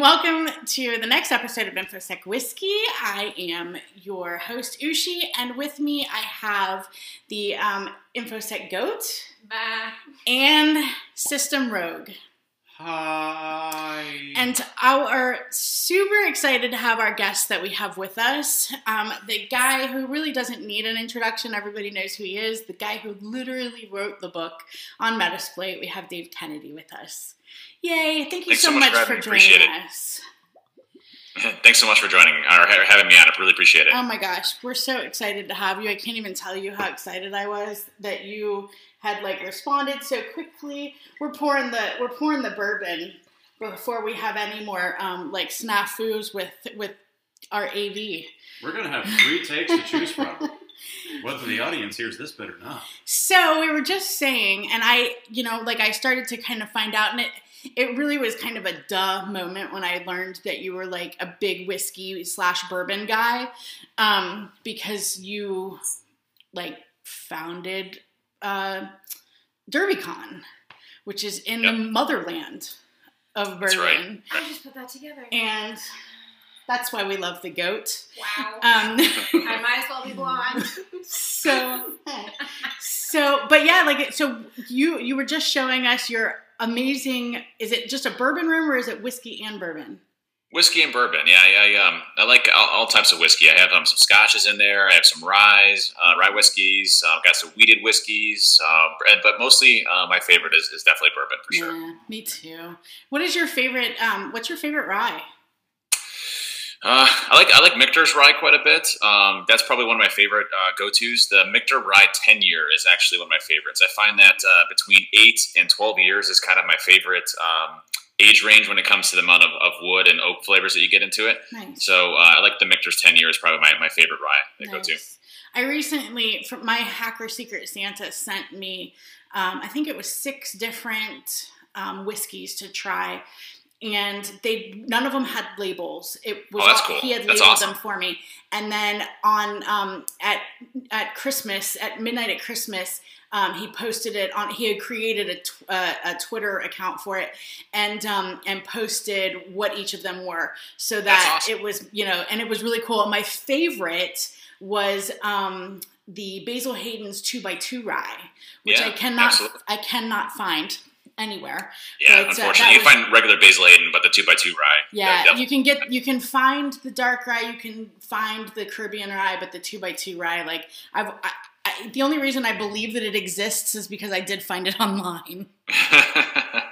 Welcome to the next episode of InfoSec Whiskey. I am your host, Ushi, and with me I have the um, InfoSec Goat Bah. and System Rogue. Hi. And our super excited to have our guest that we have with us. Um, the guy who really doesn't need an introduction, everybody knows who he is. The guy who literally wrote the book on Metasploit. We have Dave Kennedy with us. Yay! Thank you Thanks so so much much for for joining it. us. Thanks so much for joining or having me on. I really appreciate it. Oh my gosh, we're so excited to have you. I can't even tell you how excited I was that you had like responded so quickly. We're pouring the we're pouring the bourbon before we have any more um, like snafus with with our AV. We're gonna have three takes to choose from. Whether the audience hears this bit or not. So we were just saying, and I, you know, like I started to kind of find out, and it it really was kind of a duh moment when I learned that you were like a big whiskey slash bourbon guy, um, because you like founded uh, DerbyCon, which is in the motherland of That's bourbon, right. I just put that together. and that's why we love the goat. Wow. Um, I might as well be blonde. so so but yeah like so you you were just showing us your amazing is it just a bourbon room or is it whiskey and bourbon Whiskey and bourbon. Yeah, I, I um I like all, all types of whiskey. I have um, some scotches in there. I have some rye, uh, rye whiskeys. Uh, got some wheated whiskeys. Uh, but mostly uh, my favorite is, is definitely bourbon for sure. me too what is your favorite um what's your favorite rye Uh, I like I like Michter's rye quite a bit. Um, that's probably one of my favorite uh, go tos. The Michter rye ten year is actually one of my favorites. I find that uh, between eight and twelve years is kind of my favorite um, age range when it comes to the amount of, of wood and oak flavors that you get into it. nice So uh, I like the Michter's ten year is probably my, my favorite rye to go to. Nice. I recently, my Hacker Secret Santa sent me, um, I think it was six different um, whiskeys to try, and they none of them had labels. It was Oh, that's all- cool. he had labeled awesome. them for me, and then on um, at at Christmas at midnight at Christmas. Um, he posted it on. He had created a, tw- uh, a Twitter account for it, and um, and posted what each of them were, so that awesome. it was you know, and it was really cool. My favorite was um, the Basil Hayden's two by two rye, which Yeah, I cannot absolutely. I cannot find anywhere. Yeah, But, uh, unfortunately, that you was- find regular Basil Hayden, but the two x two rye. Yeah, you can get you can find the dark rye, you can find the Caribbean rye, but the two by two rye, like I've. I, I, the only reason I believe that it exists is because I did find it online.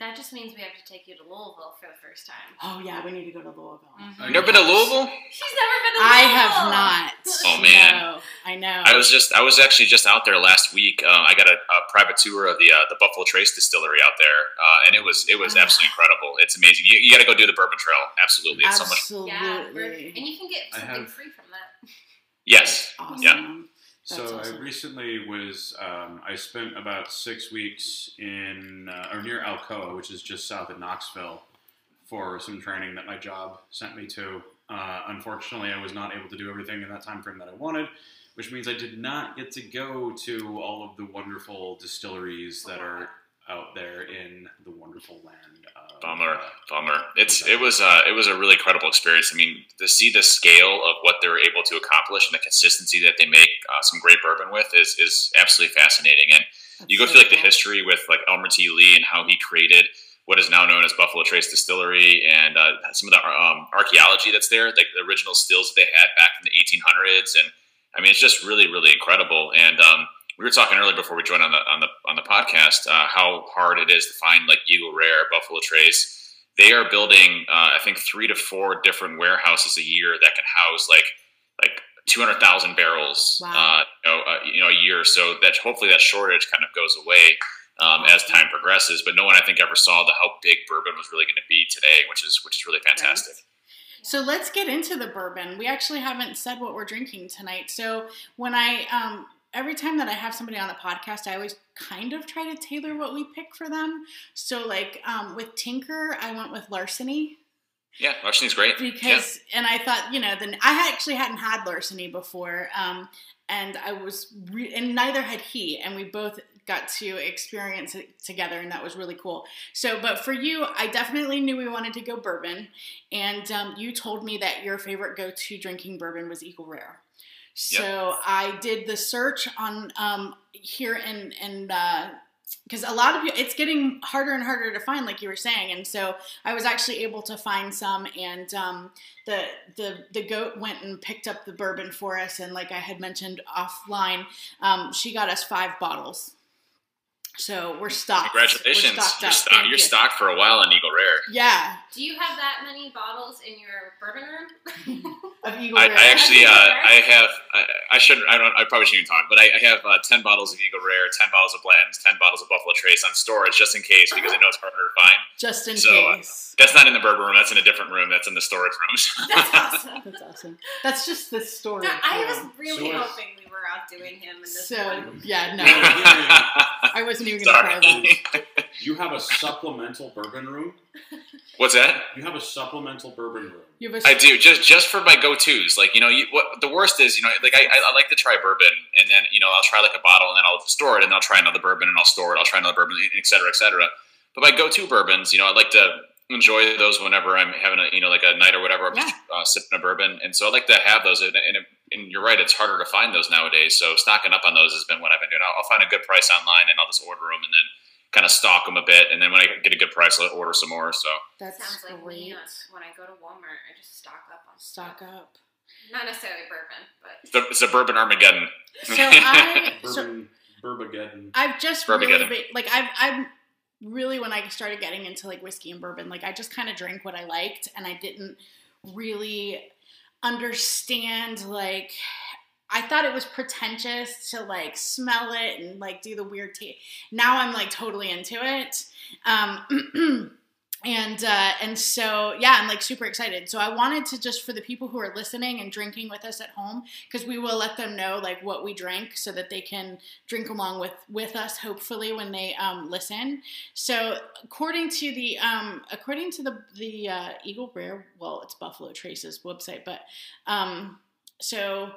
That just means we have to take you to Louisville for the first time. Oh yeah, we need to go to Louisville. you never been to Louisville? She's never been to I have not. Oh, man. No, I know. I was just I was actually just out there last week. Uh, I got a, a private tour of the uh, the Buffalo Trace Distillery out there, uh, and it was it was Ah. absolutely incredible. It's amazing. You, you got to go do the Bourbon Trail. Absolutely, it's so much. Absolutely. Yeah, and you can get something have- free from that. Yes, awesome. Yeah. So awesome. I recently was um, I spent about six weeks in uh, or near Alcoa, which is just south of Knoxville, for some training that my job sent me to. Uh, unfortunately, I was not able to do everything in that time frame that I wanted, which means I did not get to go to all of the wonderful distilleries that are out there in the wonderful land. Of, bummer, uh, bummer. It's it was uh, it was a really incredible experience. I mean, to see the scale of what they're able to accomplish and the consistency that they make uh, some great bourbon with is is absolutely fascinating. And you go That's through so like the history with like Elmer T. Lee and how he created what is now known as Buffalo Trace Distillery and uh, some of the um, archaeology that's there, like the original stills that they had back in the 1800s. And I mean, it's just really, really incredible. And um, we were talking earlier before we joined on the on the on the podcast uh, how hard it is to find like Eagle Rare, Buffalo Trace. They are building, uh, I think, three to four different warehouses a year that can house like like two hundred thousand barrels, Wow. uh, you, know, uh, you know, a year. So that hopefully that shortage kind of goes away um, as time progresses. But no one I think ever saw the how big bourbon was really going to be today, which is which is really fantastic. So let's get into the bourbon. We actually haven't said what we're drinking tonight. So when I um every time that I have somebody on the podcast, I always kind of try to tailor what we pick for them. So like um with Tinker, I went with Larceny Yeah, Larceny's great. yeah. because and I thought, you know, then I actually hadn't had Larceny before. Um and I was re- and neither had he and we both got to experience it together, and that was really cool. So, but for you, I definitely knew we wanted to go bourbon, and um, you told me that your favorite go-to drinking bourbon was Eagle Rare. So I did the search on um, here and and because uh, a lot of it's getting harder and harder to find, like you were saying, and so I was actually able to find some, and um, the the the goat went and picked up the bourbon for us, and like I had mentioned offline, um, she got us five bottles. So we're stocked. Congratulations! We're stocked you're, up. stock, you're you. stocked for a while on Eagle Rare. Yeah, Do you have that many bottles in your bourbon room? of Eagle I, Rare. I actually, uh, I have, I, I should, I don't, I probably shouldn't even talk, but I, I have uh, ten bottles of Eagle Rare, ten bottles of Blanton's, ten bottles of Buffalo Trace on storage just in case because I know it's harder to find. just in So, uh, case. That's not in the bourbon room. That's in a different room. That's in the storage rooms. That's awesome. That's awesome. That's just the story. No, I was really So- hoping we were outdoing him in this So one. yeah, no, I wasn't even gonna try that. Sorry. You have a supplemental bourbon room. What's that? You have a supplemental bourbon room. You have a I do just just for my go tos. Like you know, you, what the worst is, you know, like I, I I like to try bourbon, and then you know I'll try like a bottle, and then I'll store it, and then I'll try another bourbon, and I'll store it. I'll try another bourbon, et cetera, et cetera. But my go to bourbons, you know, I like to enjoy those whenever I'm having a you know like a night or whatever. I'm just uh, sipping a bourbon, and so I like to have those. And, and, and you're right, it's harder to find those nowadays. So stocking up on those has been what I've been doing. I'll, I'll find a good price online, and I'll just order them, and then kind of stock them a bit, and then when I get a good price, I'll order some more. So that Sounds like great. me on- when I go to Walmart. I just stock up on Stock up. Not necessarily bourbon, but it's a, it's a bourbon Armageddon. So I so Bourbon, Burbageddon. I've just Bourbon really been, like I've I'm really when I started getting into like whiskey and bourbon, like I just kind of drank what I liked, and I didn't really understand like. I thought it was pretentious to like smell it and like do the weird taste. Now I'm like totally into it. Um, and uh, and so yeah, I'm like super excited. So I wanted to just for the people who are listening and drinking with us at home, because we will let them know like what we drank, so that they can drink along with with us, hopefully when they um, listen. So according to the um, according to the the uh, Eagle Rare, well, it's Buffalo Trace's website, but um, so.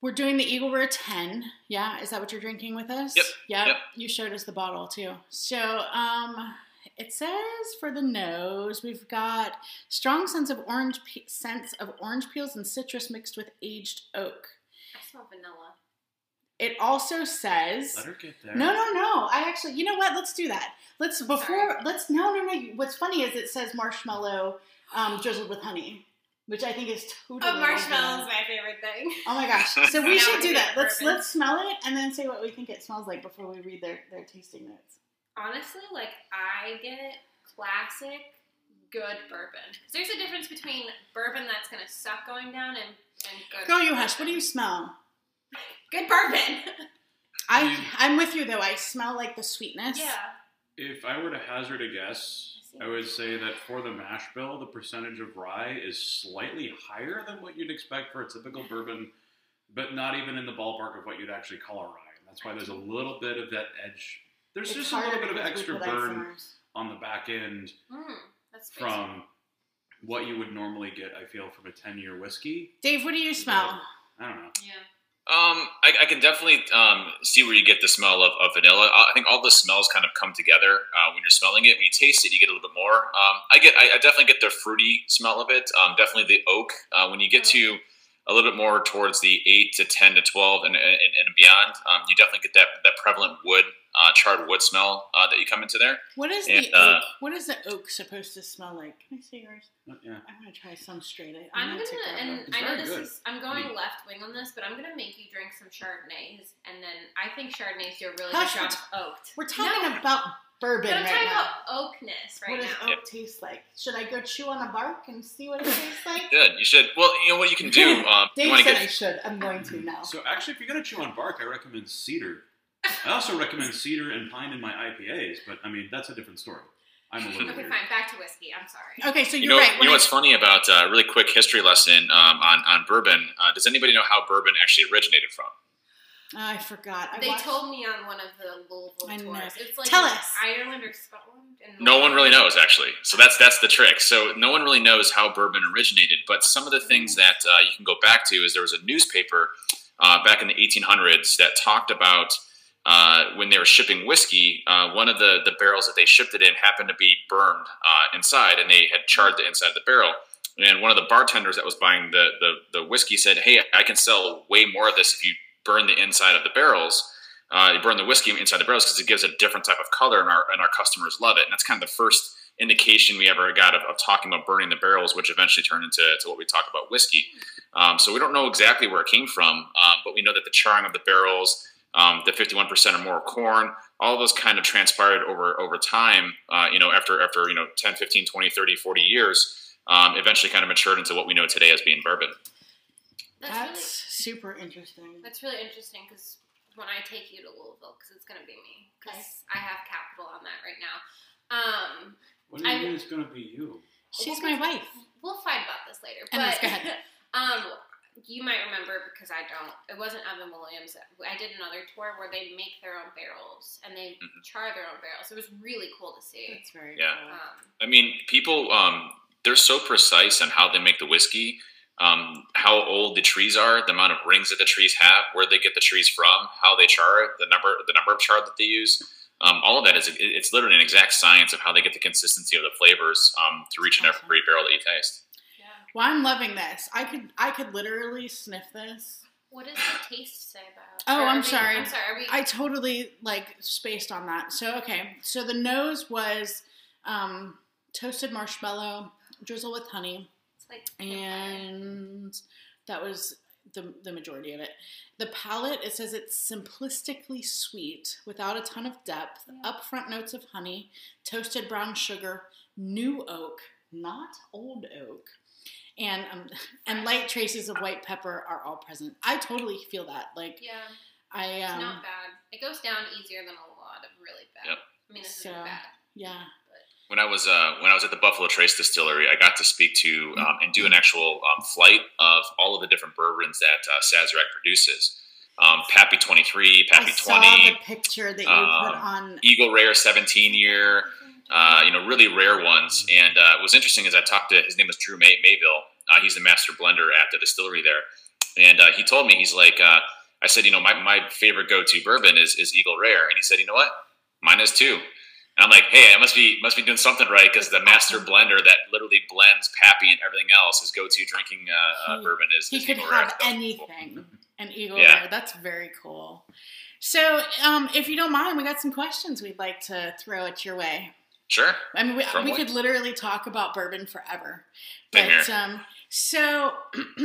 We're doing the Eagle Rare 10. Yeah, is that what you're drinking with us? Yep, Yep. yep. You showed us the bottle too. So, um, it says for the nose, we've got strong sense of orange pe- sense of orange peels and citrus mixed with aged oak. I smell vanilla. It also says Let her get there. no, no, no. I actually, you know what? Let's do that. Let's before. Sorry. Let's no, no, no. What's funny is it says marshmallow um, drizzled with honey, which I think is totally. Oh, marshmallow is my favorite thing. Oh my gosh! So we should do that. Let's let's smell it and then say what we think it smells like before we read their their tasting notes. Honestly, like I get classic good bourbon. 'Cause There's a difference between bourbon that's gonna suck going down and and good. Girl, you bourbon. hush. What do you smell? Good bourbon. I I'm with you though. I smell like the sweetness. yeah. If I were to hazard a guess, I would say that for the mash bill, the percentage of rye is slightly higher than what you'd expect for a typical bourbon, but not even in the ballpark of what you'd actually call a rye. And that's why there's a little bit of that edge. There's It's just a little bit of extra burn on the back end Mm, that's from what you would normally get, I feel, from a 10 year whiskey. Dave, what do you smell? I don't know. Yeah. Um, I, I can definitely um, see where you get the smell of, of vanilla. I I think all the smells kind of come together uh, when you're smelling it. When you taste it, you get a little bit more. Um, I get, I, I definitely get the fruity smell of it. Um, definitely the oak. Uh, when you get to a little bit more towards the eight to ten to twelve and and, and beyond, um, you definitely get that that prevalent wood, uh, charred wood smell uh, that you come into there. What is And, the uh, oak? What is the oak supposed to smell like? Can I see yours? Uh, Yeah. I'm gonna try some straight. I- I'm gonna gonna, and. It's I know this good. is, I'm going Neat. left wing on this, but I'm gonna make you drink some Chardonnays, and then I think Chardonnays do a really Hush, good we're job oaked. We're talking No, about bourbon But I'm right talking now. about oakness right what does now. oak taste like? Should I go chew on a bark and see what it tastes like? Good. You should. Well, you know what you can do. Um, Dave want said get I should. I'm going to now. So actually, if you're gonna chew on bark, I recommend cedar. I also recommend cedar and pine in my IPAs, but I mean that's a different story. I'm a little Okay, weird. fine. Back to whiskey. I'm sorry. Okay, so you're You know, right. you know I- what's funny about uh, really quick history lesson um, on on bourbon? Uh, does anybody know how bourbon actually originated from? I forgot. I They watched- told me on one of the Louisville I know. tours. It's like Tell us. Ireland or Scotland. And No one really knows actually. So that's that's the trick. So no one really knows how bourbon originated. But some of the things that uh, you can go back to is there was a newspaper uh, back in the 1800s that talked about uh, when they were shipping whiskey, uh, one of the, the barrels that they shipped it in happened to be burned uh, inside, and they had charred the inside of the barrel. And one of the bartenders that was buying the, the, the whiskey said, "Hey, I can sell way more of this if you burn the inside of the barrels. Uh, you burn the whiskey inside the barrels because it gives a different type of color, and our and our customers love it. And that's kind of the first indication we ever got of, of talking about burning the barrels, which eventually turned into to what we talk about whiskey. Um, so we don't know exactly where it came from, um, but we know that the charring of the barrels, um, the 51% or more corn, all of those kind of transpired over over time. Uh, you know, after after you know 10, 15, 20, 30, 40 years, um, eventually kind of matured into what we know today as being bourbon. That's, That's really super interesting. that's really interesting because when I take you to Louisville, because it's gonna be me, because I have capital on that right now. Um, What do you I- mean it's going to be you? She's Well, my wife. we'll fight about this later. Anyways, But go ahead. um, you might remember because I don't. It wasn't Evan Williams. I did another tour where they make their own barrels and they Mhm. char their own barrels. It was really cool to see. That's very Yeah. cool. Um, I mean, people um, they're so precise on how they make the whiskey, um, how old the trees are, the amount of rings that the trees have, where they get the trees from, how they char the number the number of char that they use. Um, all of that is it's literally an exact science of how they get the consistency of the flavors um, to reach in Awesome. every barrel that you taste. yeah. Well, I'm loving this. I could I could literally sniff this. What does the taste say about? Oh, or I'm we- sorry. I'm sorry. We? I totally like spaced on that. So okay, so the nose was um, toasted marshmallow, drizzle with honey, it's like and that was the the majority of it. The palate it says it's simplistically sweet without a ton of depth. Yeah. Upfront notes of honey, toasted brown sugar, new oak, not old oak. And um, and light traces of white pepper are all present. I totally feel that. Like yeah, I it's um, not bad. It goes down easier than a lot of really bad. Yep. I mean, this So- isn't bad. yeah. When I was uh, when I was at the Buffalo Trace Distillery, I got to speak to um, and do an actual um, flight of all of the different bourbons that uh, Sazerac produces. Um, Pappy Twenty Three, I Pappy saw Twenty, the picture that you put um, on. Eagle Rare 17 year, uh, you know, really rare ones. And uh, what was interesting is I talked to his name was Drew May- Mayville. Uh, he's the master blender at the distillery there, and uh, he told me he's like, uh, I said, you know, my, my favorite go to bourbon is is Eagle Rare, and he said, you know what, mine is too. And I'm like, hey, I must be must be doing something right because the master blender that literally blends Pappy and everything else, his go to drinking uh, uh, He- bourbon is. He is could Eagle have So, anything. An eagle Yeah. rare. That's very cool. So, um, if you don't mind, we got some questions we'd like to throw at your way. Sure. I mean, we, we could literally talk about bourbon forever. But here. um, so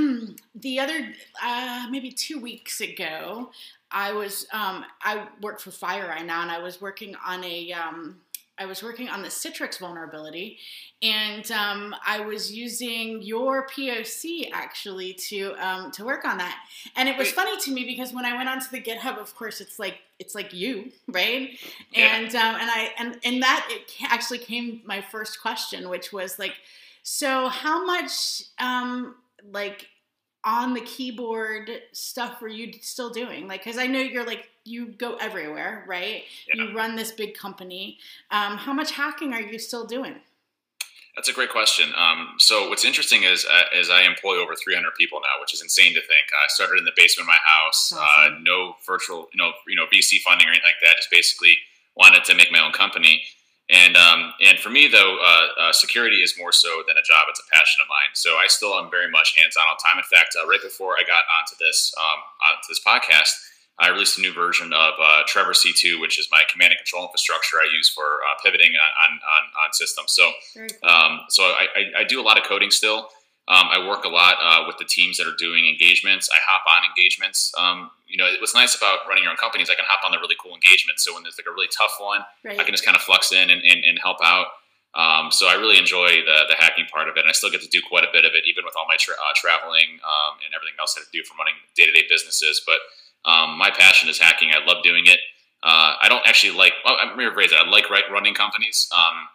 the other uh, maybe two weeks ago, I was um, I work for FireEye now, and I was working on a um, I was working on the Citrix vulnerability, and um, I was using your POC actually to um, to work on that. And it was Wait. funny to me because when I went onto the GitHub, of course, it's like it's like you, right? Yeah. And um, and I and and that it actually came my first question, which was like, so how much um, like on the keyboard stuff were you still doing? Like, because I know you're like you go everywhere, right? Yeah. You run this big company. Um, how much hacking are you still doing? That's a great question. Um, so what's interesting is uh, is I employ over 300 people now, which is insane to think. I started in the basement of my house, uh, no virtual, you know, you know, VC funding or anything like that. Just basically wanted to make my own company. And um, and for me though, uh, uh, security is more so than a job; it's a passion of mine. So I still am very much hands on all the time. In fact, uh, right before I got onto this um, onto this podcast, I released a new version of uh, Trevor C2, which is my command and control infrastructure I use for uh, pivoting on, on, on, on systems. So um, so I, I, I do a lot of coding still. Um, I work a lot uh, with the teams that are doing engagements. I hop on engagements. Um, you know, what's nice about running your own company is I can hop on the really cool engagements. So when there's like a really tough one, right. I can just kind of flux in and, and, and help out. Um, so I really enjoy the, the hacking part of it. And I still get to do quite a bit of it, even with all my tra- uh, traveling um, and everything else I have to do from running day to day businesses. But um, my passion is hacking. I love doing it. Uh, I don't actually like, well, I'm rephrase it. I like right, running companies, um,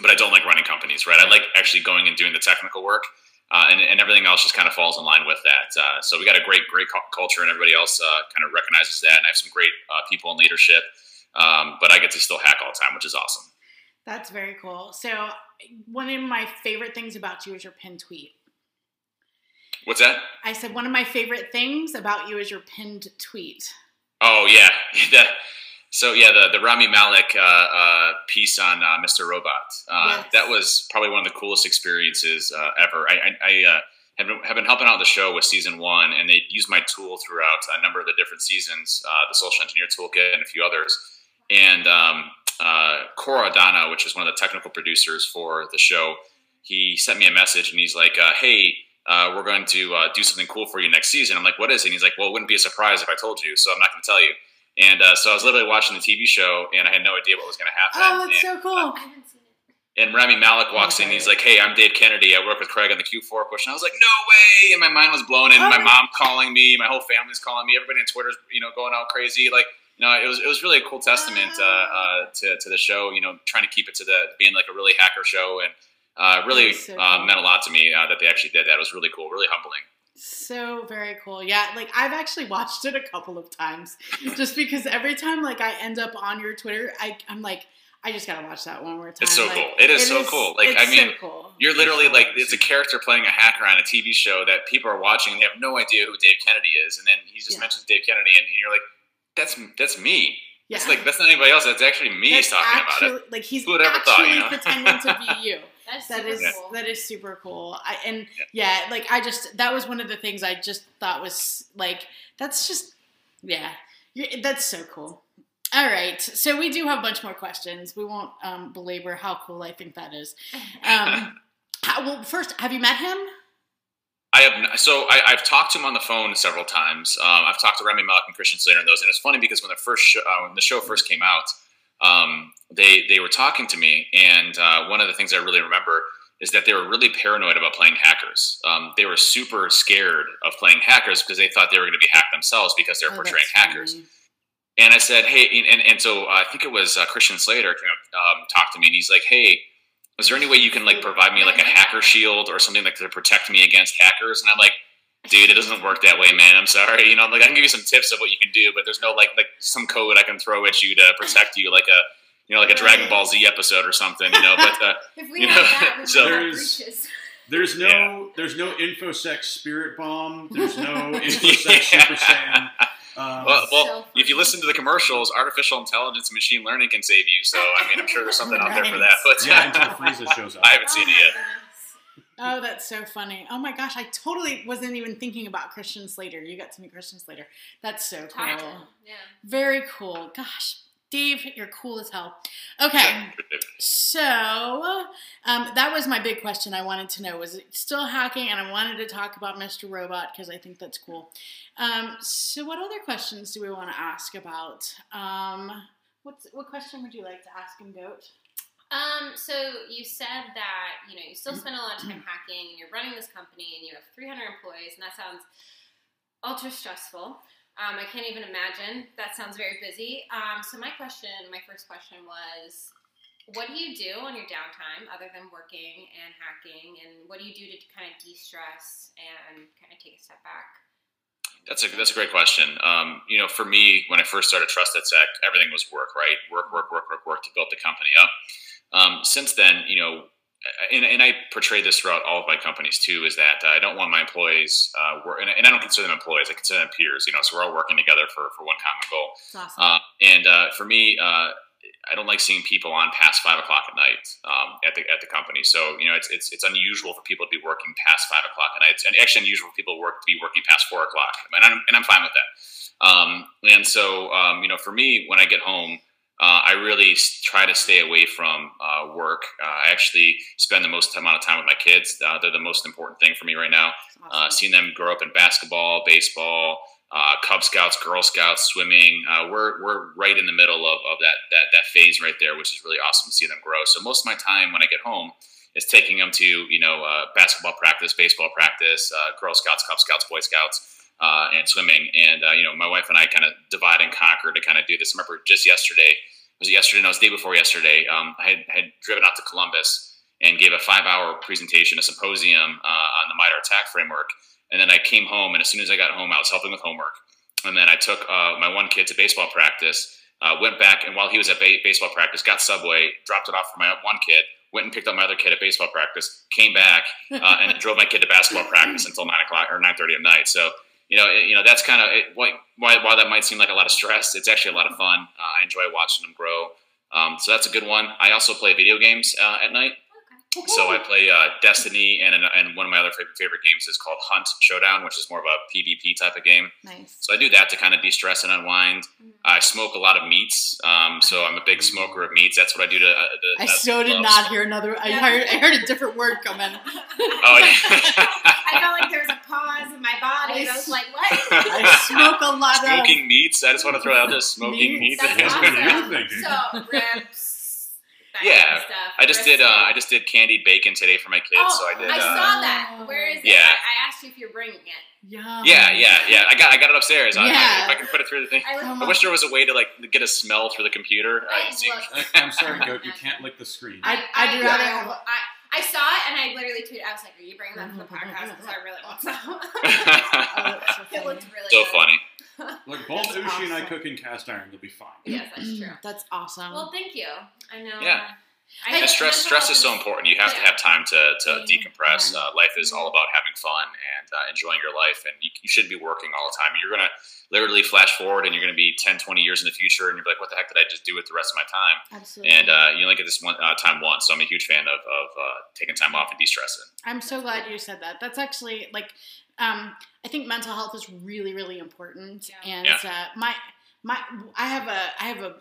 but I don't like running companies, right? I like actually going and doing the technical work. Uh, and, and everything else just kind of falls in line with that. Uh, so we got a great, great cu- culture, and everybody else uh, kind of recognizes that. And I have some great uh, people in leadership, um, but I get to still hack all the time, which is awesome. That's very cool. So one of my favorite things about you is your pinned tweet. What's that? I said one of my favorite things about you is your pinned tweet. Oh yeah, so yeah, the the Rami Malek uh, uh, piece on uh, Mr. Robot. Uh, Yes. That was probably one of the coolest experiences uh, ever. I, I, I uh, have, been, have been helping out the show with season one, and they used my tool throughout a number of the different seasons, uh, the Social Engineer Toolkit, and a few others. And um, uh, Kor Adana, which is one of the technical producers for the show, he sent me a message, and he's like, uh, "Hey." Uh, we're going to uh, do something cool for you next season. I'm like, what is it? And he's like, well, it wouldn't be a surprise if I told you, so I'm not going to tell you. And uh, so I was literally watching the TV show, and I had no idea what was going to happen. Oh, that's and, so cool. I haven't seen it. and Rami Malek walks in. Okay. He's like, "Hey, I'm Dave Kennedy. I work with Craig on the Q4 question." I was like, "No way!" And my mind was blown. And Oh my my- mom calling me, my whole family's calling me. Everybody on Twitter's, you know, going out crazy. Like, you know, it was it was really a cool testament uh, uh, to to the show. You know, trying to keep it to the being like a really hacker show, and uh, really so uh, cool. meant a lot to me uh, that they actually did that. It was really cool, really humbling. So very cool. Yeah, like I've actually watched it a couple of times just because every time like I end up on your Twitter, I I'm like I just gotta watch that one more time. It's so Like, cool. It is so cool. Like, it's I mean, so cool. You're literally like it's a character playing a hacker on a TV show that people are watching and they have no idea who Dave Kennedy is, and then he just Yeah. mentions Dave Kennedy, and, and you're like, "That's that's me." yeah. It's like that's not anybody else. That's actually me That's talking actually, about it. Like he's Who would ever actually thought, you know? pretending to be you. That's That super is cool. that is super cool. I, and yeah. like I just that was one of the things I just thought was like that's just yeah, you that's so cool. All right, so we do have a bunch more questions. We won't um, belabor how cool I think that is. Um, how, well, first, have you met him? I have n- so I, I've talked to him on the phone several times. Um, I've talked to Rami Malek and Christian Slater and those, and it's funny because when the first show, uh, when the show first came out, um, they they were talking to me, and uh, one of the things I really remember is that they were really paranoid about playing hackers. Um, they were super scared of playing hackers because they thought they were going to be hacked themselves because they were Oh, portraying hackers. funny. And I said, hey, and, and, and so uh, I think it was uh, Christian Slater came up, um, talked to me, and he's like, hey, is there any way you can like provide me like a hacker shield or something like to protect me against hackers? And I'm like, dude, it doesn't work that way, man. I'm sorry. You know, like I can give you some tips of what you can do, but there's no like like some code I can throw at you to protect you, like a you know like a Dragon Ball Z episode or something. You know, but uh, If we You had know, that, so- There's- breaches. There's no Yeah. there's no infosec spirit bomb. There's no infosec Yeah. super saiyan. Um, well, well So if you listen to the commercials, artificial intelligence and machine learning can save you. So I mean, I'm sure there's something out there for that. But yeah, until Frieza shows up. I haven't Oh seen it yet. Goodness. Oh, that's so funny. Oh my gosh, I totally wasn't even thinking about Christian Slater. You got to meet Christian Slater. That's so cool. Yeah. Very cool. Gosh, Dave, you're cool as hell. Okay, so um, that was my big question. I wanted to know was it still hacking, and I wanted to talk about Mr. Robot because I think that's cool. Um, so, what other questions do we want to ask about? Um, what's what question would you like to ask him, Goat? Um, so you said that you know you still spend a lot of time hacking, and you're running this company, and you have 300 employees, and that sounds ultra stressful. Um, I can't even imagine. That sounds very busy. Um, so my question, my first question was, what do you do on your downtime other than working and hacking, and what do you do to kind of de-stress and kind of take a step back? That's a that's a great question. Um, you know, for me, when I first started Trusted Sec, everything was work, right? Work, work, work, work, work to build the company up. Um, since then, you know, and, and I portray this throughout all of my companies too, is that I don't want my employees uh, work, and, and I don't consider them employees. I consider them peers. You know, so we're all working together for for one common goal. Awesome. Uh, and uh, for me, uh, I don't like seeing people on past five o'clock at night um, at the at the company. So you know, it's, it's it's unusual for people to be working past five o'clock at night. It's actually unusual for people to work to be working past four o'clock, and I'm and I'm fine with that. Um, and so um, you know, for me, when I get home. Uh, I really try to stay away from uh, work. Uh, I actually spend the most amount of time with my kids. Uh, they're the most important thing for me right now uh, awesome. seeing them grow up in basketball, baseball, uh, Cub Scouts, Girl Scouts, swimming. Uh, we're we're right in the middle of, of that, that that phase right there, which is really awesome to see them grow. So most of my time when I get home is taking them to you know uh, basketball practice, baseball practice, uh, Girl Scouts, Cub Scouts, Boy Scouts. Uh, and swimming, and uh, you know, my wife and I kind of divide and conquer to kind of do this. I remember just yesterday, was it yesterday? No, it was the day before yesterday. Um, I had, had driven out to Columbus and gave a five-hour presentation, a symposium uh, on the MITRE ATT&CK framework. And then I came home, and as soon as I got home, I was helping with homework. And then I took uh, my one kid to baseball practice, uh, went back, and while he was at ba- baseball practice, got Subway, dropped it off for my one kid, went and picked up my other kid at baseball practice, came back, uh, and drove my kid to basketball practice until nine o'clock or nine thirty at night. So you know, it, you know that's kind of why, why that might seem like a lot of stress. It's actually a lot of fun. Uh, I enjoy watching them grow. Um, so that's a good one. I also play video games uh, at night. So I play uh, Destiny, and and one of my other favorite, favorite games is called Hunt Showdown, which is more of a PvP type of game. Nice. So I do that to kind of de-stress and unwind. Mhm. I smoke a lot of meats, um, so I'm a big smoker of meats. That's what I do to. Uh, to I that so did loves. not hear another. I heard, I heard a different word come in. Oh yeah. I felt like there was a pause in my body, and I was like, "What?" I smoke a lot of. smoking meats. I just want to throw out this smoking Meats. meats. That's That's what you're awesome. thinking. So ribs, that Yeah. kind of stuff. I just did. Uh, I just did candied bacon today for my kids. Oh, so I did. I uh, saw that. Where is it? Yeah. I, I asked you if you're bringing it. Yeah. Yeah, yeah, yeah. I got. I got it upstairs. I, I, Yeah. if I can put it through the thing. I, I wish there was a way to like get a smell through the computer. I you see- looked. I'm sorry, goat. You can't lick the screen. I- I'd rather have- I, I saw it and I literally tweeted. I was like, "Are you bringing that to the podcast?" Because I really want some. Oh, so it funny. looked really so good. funny. Look, both That's Ushi and I awesome. cook in cast iron. You'll be fine. Yes, that's true. That's awesome. Well, thank you. I know. Yeah. uh, I And stress, stress is so important. You have to have time to, to Yeah. decompress. Yeah. Uh, life is all about having fun and uh, enjoying your life, and you, you shouldn't be working all the time. You're going to literally flash forward, and you're going to be 10, 20 years in the future, and you're like, what the heck did I just do with the rest of my time? Absolutely. And uh, you only get this one uh, time once. So I'm a huge fan of, of uh, taking time off and de-stressing. I'm so glad you said that. That's actually like, um, I think mental health is really, really important. Yeah. And Yeah. uh, my my, I have a I have a,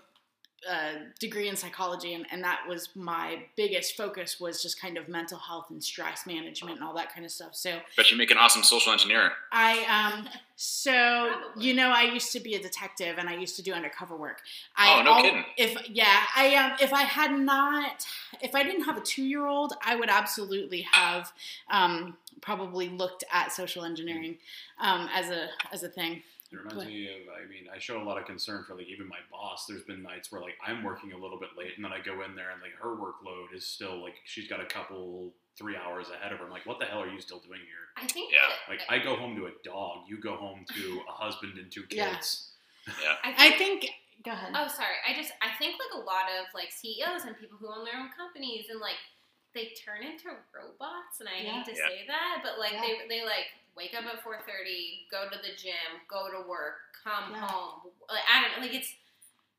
uh degree in psychology, and, and that was my biggest focus was just kind of mental health and stress management and all that kind of stuff. So But you make an awesome social engineer. I um so Probably. you know I used to be a detective and I used to do undercover work. I Oh, no kidding. If yeah, I um if I had not if I didn't have a two year old, I would absolutely have um probably looked at social engineering um as a as a thing. It reminds What? me of, I mean, I show a lot of concern for like even my boss. There's been nights where like I'm working a little bit late, and then I go in there and like her workload is still like she's got a couple three hours ahead of her. I'm like, what the hell are you still doing here? I think. Yeah. that- Like I go home to a dog, you go home to a husband and two Yeah. kids. I I think. think go ahead. Oh, sorry. I just I think like a lot of like CEOs and people who own their own companies and like they turn into robots, and I Yeah. hate to Yeah. say that, but like Yeah. they they like wake up at four thirty, go to the gym, go to work, come Yeah. home. Like, I don't know. Like it's.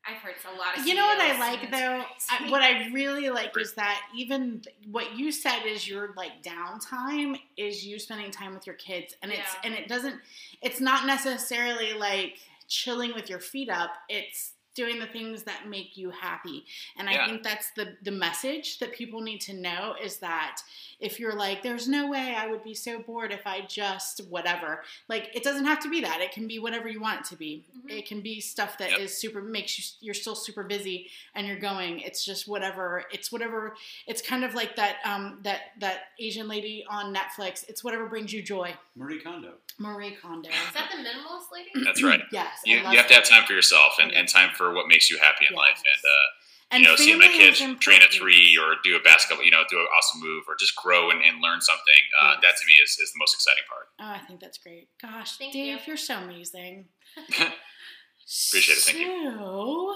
I've heard it's a lot of. You know what I like though? I, what I really like is that even what you said is your like downtime is you spending time with your kids, and it's and it doesn't. It's not necessarily like chilling with your feet up. It's doing the things that make you happy, and I think that's the the message that people need to know is that if you're like, there's no way I would be so bored if I just whatever. Like it doesn't have to be that. It can be whatever you want it to be. Mhm. It can be stuff that is Yep. super makes you you're still super busy and you're going. It's just whatever. It's whatever. It's kind of like that um that that Asian lady on Netflix. It's whatever brings you joy. Marie Kondo. Marie Kondo. Is that the minimalist lady? That's right. Yes. You, you have to have time for yourself and, and time for what makes you happy in Yes. life. And, uh, And you know, seeing my kids is train at three or do a basketball, you know, do an awesome move or just grow and, and learn something. Uh, Yes. That to me is, is the most exciting part. Oh, I think that's great. Gosh, Thank Dave, you. you. are so amazing. Appreciate it, thank you. So,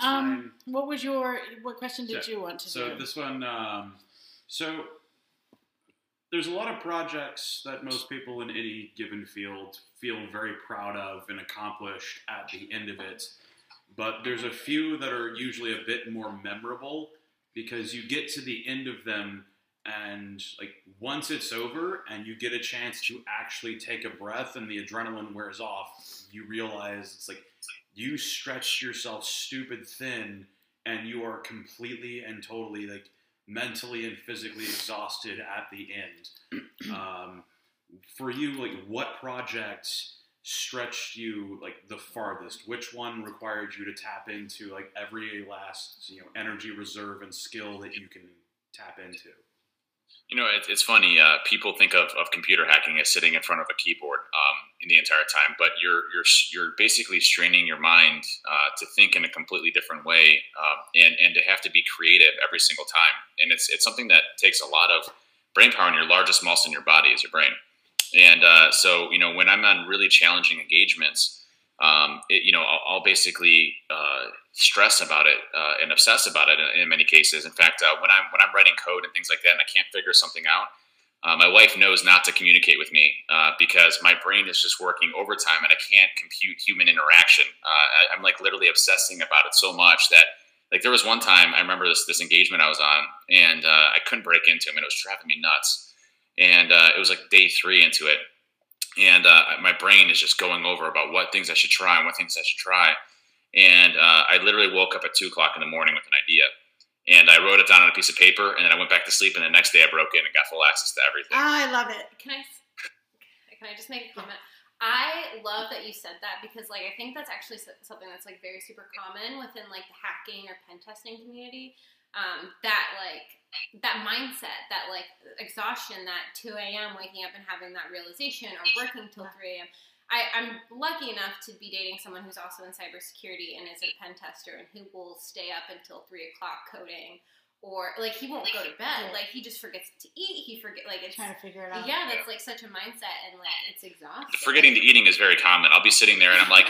um, what was your what question did So- you want to So do? So this one, um, so there's a lot of projects that most people in any given field feel very proud of and accomplished at the end of it, but there's a few that are usually a bit more memorable because you get to the end of them and like once it's over and you get a chance to actually take a breath and the adrenaline wears off, you realize it's like you stretched yourself stupid thin and you are completely and totally like mentally and physically exhausted at the end. Um, for you, like what project stretched you like the farthest? Which one required you to tap into like every last you know energy reserve and skill that you can tap into? You know, it, it's funny. Uh, people think of, of computer hacking as sitting in front of a keyboard um, in the entire time, but you're you're you're basically straining your mind uh, to think in a completely different way, um, and and to have to be creative every single time. And it's it's something that takes a lot of brain power. And your largest muscle in your body is your brain. And uh, so, you know, when I'm on really challenging engagements, um, it, you know, I'll, I'll basically uh, stress about it uh, and obsess about it in, in many cases. In fact, uh, when I'm when I'm writing code and things like that, and I can't figure something out, Uh, my wife knows not to communicate with me uh, because my brain is just working overtime and I can't compute human interaction. I, I'm like literally obsessing about it so much that like there was one time I remember this this engagement I was on and uh, I couldn't break into him and it was driving me nuts. And uh, it was like day three into it, and uh, my brain is just going over about what things I should try and what things I should try. And I literally woke up at two o'clock in the morning with an idea and I wrote it down on a piece of paper, and then I went back to sleep. And the next day, I broke in and got full access to everything. Oh, I love it. Can I? Can I just make a comment? I love that you said that because, like, I think that's actually something that's like very super common within like the hacking or pen testing community. Um, that like that mindset, that like exhaustion, that 2 a.m. waking up and having that realization, or working till 3 a.m. I, am lucky enough to be dating someone who's also in cybersecurity and is a pen tester and who will stay up until three o'clock coding or like he won't go to bed. Like he just forgets to eat. He forget like it's trying to figure it out. Yeah, that's like such a mindset and like it's exhausting. Forgetting to eating is very common. I'll be sitting there and I'm like,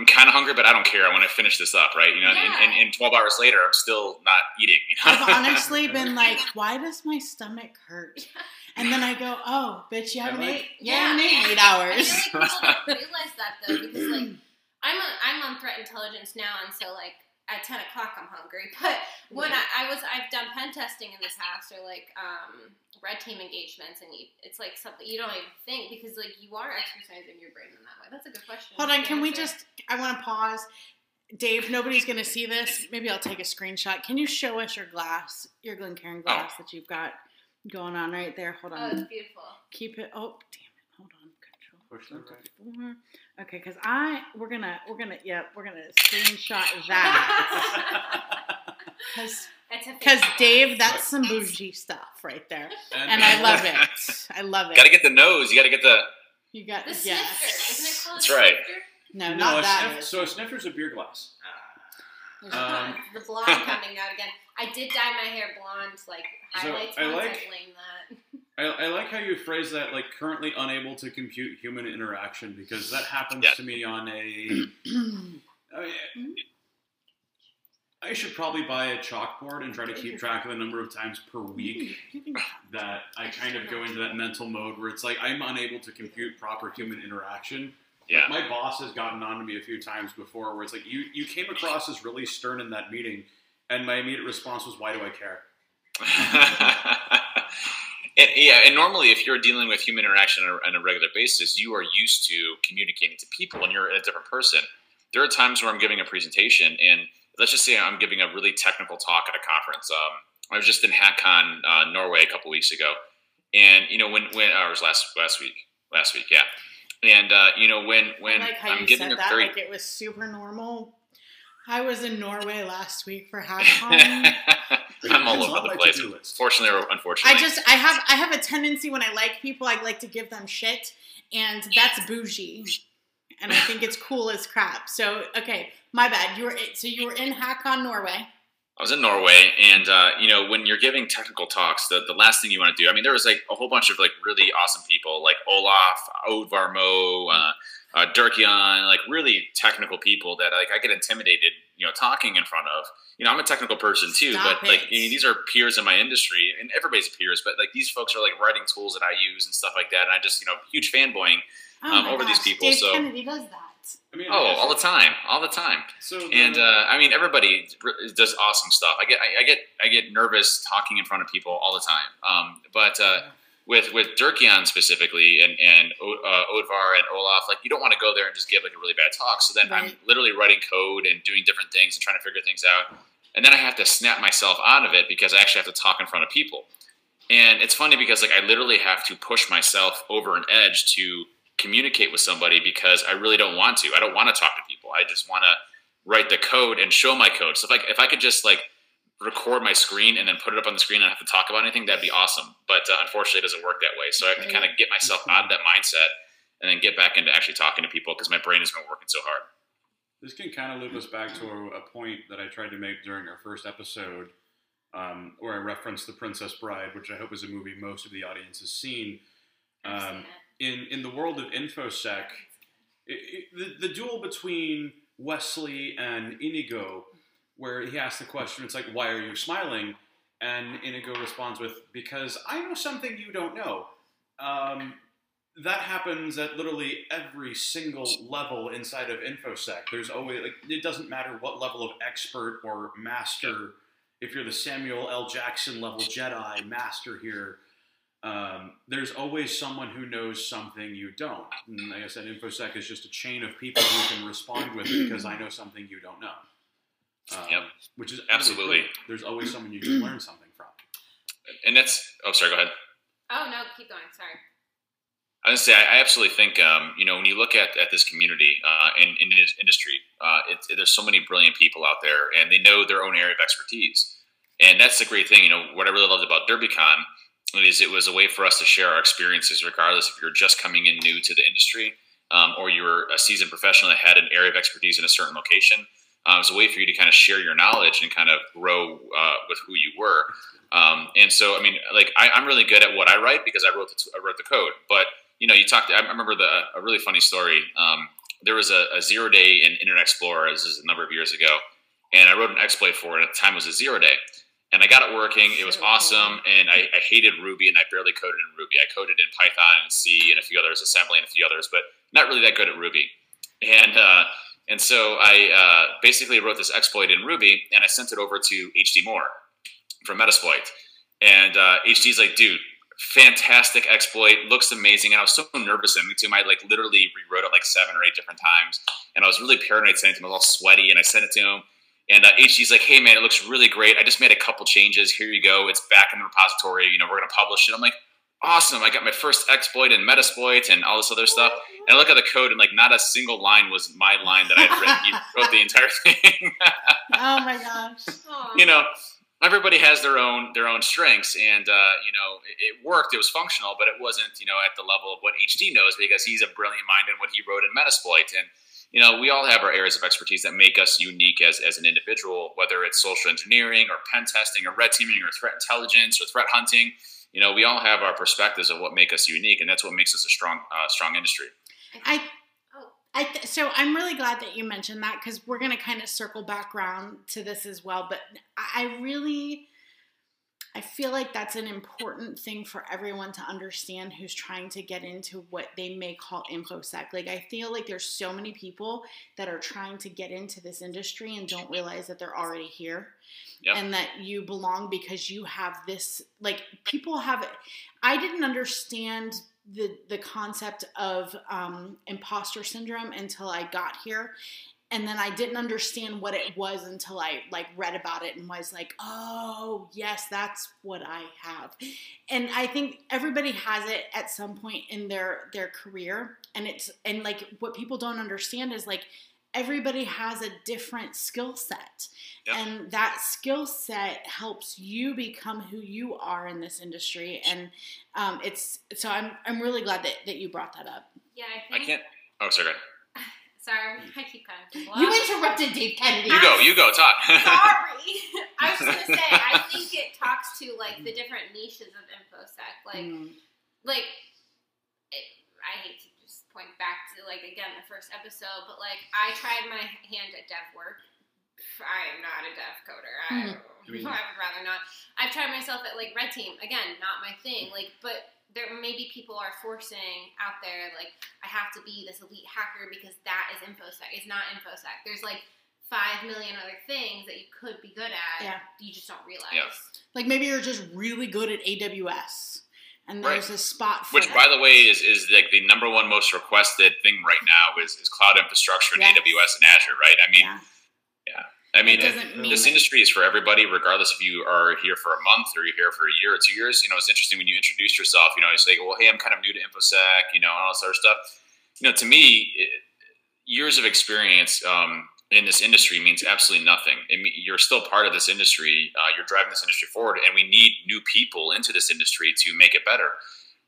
I'm kind of hungry, but I don't care. I want to finish this up, right? You know, yeah. and, and, and 12 hours later, I'm still not eating. You know? I've honestly been like, why does my stomach hurt? And then I go, oh, bitch, you haven't ate. Yeah, you haven't ate eight hours. I feel like people don't realize that though, because like I'm on I'm on threat intelligence now, and so like at 10 o'clock I'm hungry. But when I, I, was, I've done pen testing in the past or like um, red team engagements, and you, it's like something you don't even think because like you are exercising your brain in that way. That's a good question. Hold on, can we just? I want to pause. Dave, nobody's going to see this. Maybe I'll take a screenshot. Can you show us your glass, your Glencairn glass oh. that you've got? going on right there. Hold on. Oh, it's beautiful. Keep it. Oh, damn it. Hold on. Control. Push that right. Four. Okay, because I we're gonna we're gonna yeah we're gonna screenshot that. Because because Dave, that's some bougie stuff right there, and, and I love it. I love it. Got to get the nose. You got to get the. You got the yes. snifter. Isn't it called? That's right. No, no, not that. Sniff, so a snifter's a beer glass. Um, the blonde coming out again. I did dye my hair blonde, like highlights. So I like that. I, I, like how you phrase that, like currently unable to compute human interaction, because that happens yeah. to me on a. I, mean, I should probably buy a chalkboard and try to keep track of the number of times per week that I kind of go into that mental mode where it's like I'm unable to compute proper human interaction. Yeah. Like my boss has gotten on to me a few times before where it's like you you came across as really stern in that meeting, and my immediate response was, "Why do I care?" and, yeah, and normally if you're dealing with human interaction on a, on a regular basis, you are used to communicating to people, and you're a different person. There are times where I'm giving a presentation, and let's just say I'm giving a really technical talk at a conference. Um, I was just in HackCon uh, Norway a couple weeks ago, and you know when when uh, was last last week last week yeah and uh, you know, when when I like how I'm you getting said that, very... like it was super normal. I was in Norway last week for HackCon. I'm all over the place. Fortunately or unfortunately, I just I have I have a tendency when I like people, I like to give them shit, and that's bougie, and I think it's cool as crap. So okay, my bad. You were so you were in HackCon Norway. I was in Norway, and uh, you know when you're giving technical talks, the, the last thing you want to do. I mean, there was like a whole bunch of like really awesome people, like Olaf, Oddvar Moe, uh, uh, Dirk-Jan, like really technical people that like I get intimidated, you know, talking in front of. You know, I'm a technical person too, Stop but it. like you know, these are peers in my industry, and everybody's peers. But like these folks are like writing tools that I use and stuff like that, and I just you know huge fanboying oh um, over gosh. these people. Dave so Kennedy does that. I mean, oh, all the time, all the time. So and uh, I mean, everybody does awesome stuff. I get, I, I, get, I get nervous talking in front of people all the time. Um, but uh, with with Dirk-Jan specifically, and and uh, Oddvar and Olaf, like you don't want to go there and just give like a really bad talk. So then right. I'm literally writing code and doing different things and trying to figure things out. And then I have to snap myself out of it because I actually have to talk in front of people. And it's funny because like I literally have to push myself over an edge to communicate with somebody because I really don't want to. I don't want to talk to people. I just want to write the code and show my code. So if I, if I could just like record my screen and then put it up on the screen and have to talk about anything, that'd be awesome. But uh, unfortunately, it doesn't work that way. So I have to kind of get myself out of that mindset and then get back into actually talking to people because my brain has been working so hard. This can kind of loop us back to a, a point that I tried to make during our first episode, um, where I referenced The Princess Bride, which I hope is a movie most of the audience has seen. Um, in in the world of infosec, it, it, the, the duel between Westley and Inigo, where he asks the question, it's like, why are you smiling? And Inigo responds with, "Because I know something you don't know." Um, that happens at literally every single level inside of infosec. There's always like it doesn't matter what level of expert or master. If you're the Samuel L. Jackson level Jedi master here, um, there's always someone who knows something you don't. And like I said, infosec is just a chain of people who can respond with it because I know something you don't know. Um, Yep. Which is Absolutely. really. There's always someone you can learn something from. And that's oh, sorry, go ahead. Oh no, keep going. Sorry. I was gonna say, I I absolutely think, um, you know, when you look at, at this community uh, in, in this industry, uh, it, there's so many brilliant people out there, and they know their own area of expertise. And that's the great thing. You know, what I really loved about DerbyCon is it was a way for us to share our experiences, regardless if you're just coming in new to the industry um, or you're a seasoned professional that had an area of expertise in a certain location. Uh, it was a way for you to kind of share your knowledge and kind of grow uh, with who you were. Um, and so, I mean, like I, I'm really good at what I write because I wrote the t- I wrote the code. But you know, you talked. I remember the a really funny story. Um, there was a, a zero day in Internet Explorer. This is a number of years ago, and I wrote an exploit for it. At the time, it was a zero day, and I got it working. It was awesome, and I, I hated Ruby, and I barely coded in Ruby. I coded in Python and C and a few others, assembly and a few others, but not really that good at Ruby. And uh, and so I uh, basically wrote this exploit in Ruby, and I sent it over to HD Moore from Metasploit. And uh, HD's like, dude, fantastic exploit, looks amazing. And I was so nervous to him. I like literally rewrote it like seven or eight different times. And I was really paranoid sending it to him. I was all sweaty, and I sent it to him. And uh, HD's like, hey man, it looks really great. I just made a couple changes. Here you go. It's back in the repository. You know, we're gonna publish it. I'm like, awesome. I got my first exploit in Metasploit and all this other stuff. And I look at the code, and like not a single line was my line that I had written. He wrote the entire thing. Oh my gosh. Aw. you know, everybody has their own their own strengths, and uh, you know, it, it worked. It was functional, but it wasn't you know at the level of what HD knows because he's a brilliant mind in what he wrote in Metasploit. And you know, we all have our areas of expertise that make us unique as as an individual, whether it's social engineering or pen testing or red teaming or threat intelligence or threat hunting. You know, we all have our perspectives of what make us unique, and that's what makes us a strong uh, strong industry. I. I th- so I'm really glad that you mentioned that because we're going to kind of circle back around to this as well. But I really, I feel like that's an important thing for everyone to understand who's trying to get into what they may call infosec. Like I feel like there's so many people that are trying to get into this industry and don't realize that they're already here, Yep. and that you belong because you have this. Like people have, I didn't understand the the concept of um, imposter syndrome until I got here, and then I didn't understand what it was until I like read about it and was like, oh yes, that's what I have. And I think everybody has it at some point in their their career, and it's and like what people don't understand is like everybody has a different skill set. Yep. And that skill set helps you become who you are in this industry, and um, it's so I'm I'm really glad that, that you brought that up. Yeah, I I can't. Oh, sorry. Sorry, I keep cutting people You interrupted Dave Kennedy. You go. You go. Talk. Sorry. I was gonna say, I think it talks to like the different niches of infosec. Like, Mm. like it, I hate to just point back to like again the first episode, but like I tried my hand at dev work. I am not a dev coder. I. Hmm. I mean- I would rather not. I've tried myself at like red team. Again, not my thing. Hmm. Like, but there maybe people are forcing out there like I have to be this elite hacker because that is infosec. It's not infosec. There's like five million other things that you could be good at. Yeah. You just don't realize. Yeah. Like maybe you're just really good at AWS, and there's a spot for Which, that. by the way, is, is like the number one most requested thing right now is, is cloud infrastructure and Yes. AWS and Azure, right? I mean, yeah. I mean, It it- mean this that- industry is for everybody, regardless if you are here for a month or you're here for a year or two years. You know, it's interesting when you introduce yourself. You know, you say, "Well, hey, I'm kind of new to infosec," you know, and all this other stuff. You know, to me, it, years of experience um, in this industry means absolutely nothing. It, you're still part of this industry. Uh, you're driving this industry forward, and we need new people into this industry to make it better.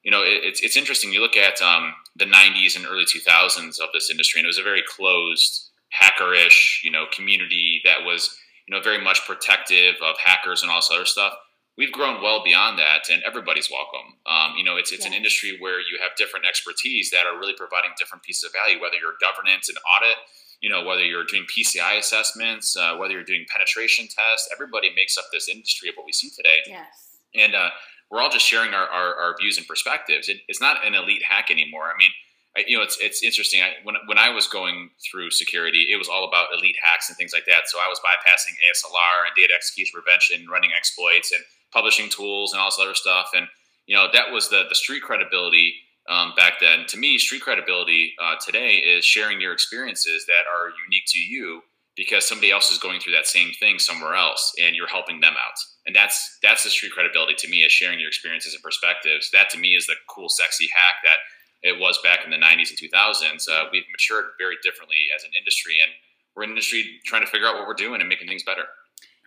You know, it, it's it's interesting. You look at um, the '90s and early 2000s of this industry, and it was a very closed, hackerish, you know, community that was you know very much protective of hackers and all this other stuff. We've grown well beyond that, and everybody's welcome. Um, you know, it's it's an industry where you have different expertise that are really providing different pieces of value. Whether you're governance and audit, you know, whether you're doing PCI assessments, uh, whether you're doing penetration tests, everybody makes up this industry of what we see today. Yes. And uh, we're all just sharing our, our, our views and perspectives. It, it's not an elite hack anymore. I mean, I, you know, it's it's interesting. I, when when I was going through security, it was all about elite hacks and things like that. So I was bypassing ASLR and data execution prevention, running exploits and publishing tools and all this other stuff. And you know, that was the the street credibility um, back then. To me, street credibility uh, today is sharing your experiences that are unique to you because somebody else is going through that same thing somewhere else, and you're helping them out. And that's that's the street credibility to me is sharing your experiences and perspectives. That to me is the cool, sexy hack that it was back in the 90s and 2000s. Uh, we've matured very differently as an industry, and we're an industry trying to figure out what we're doing and making things better.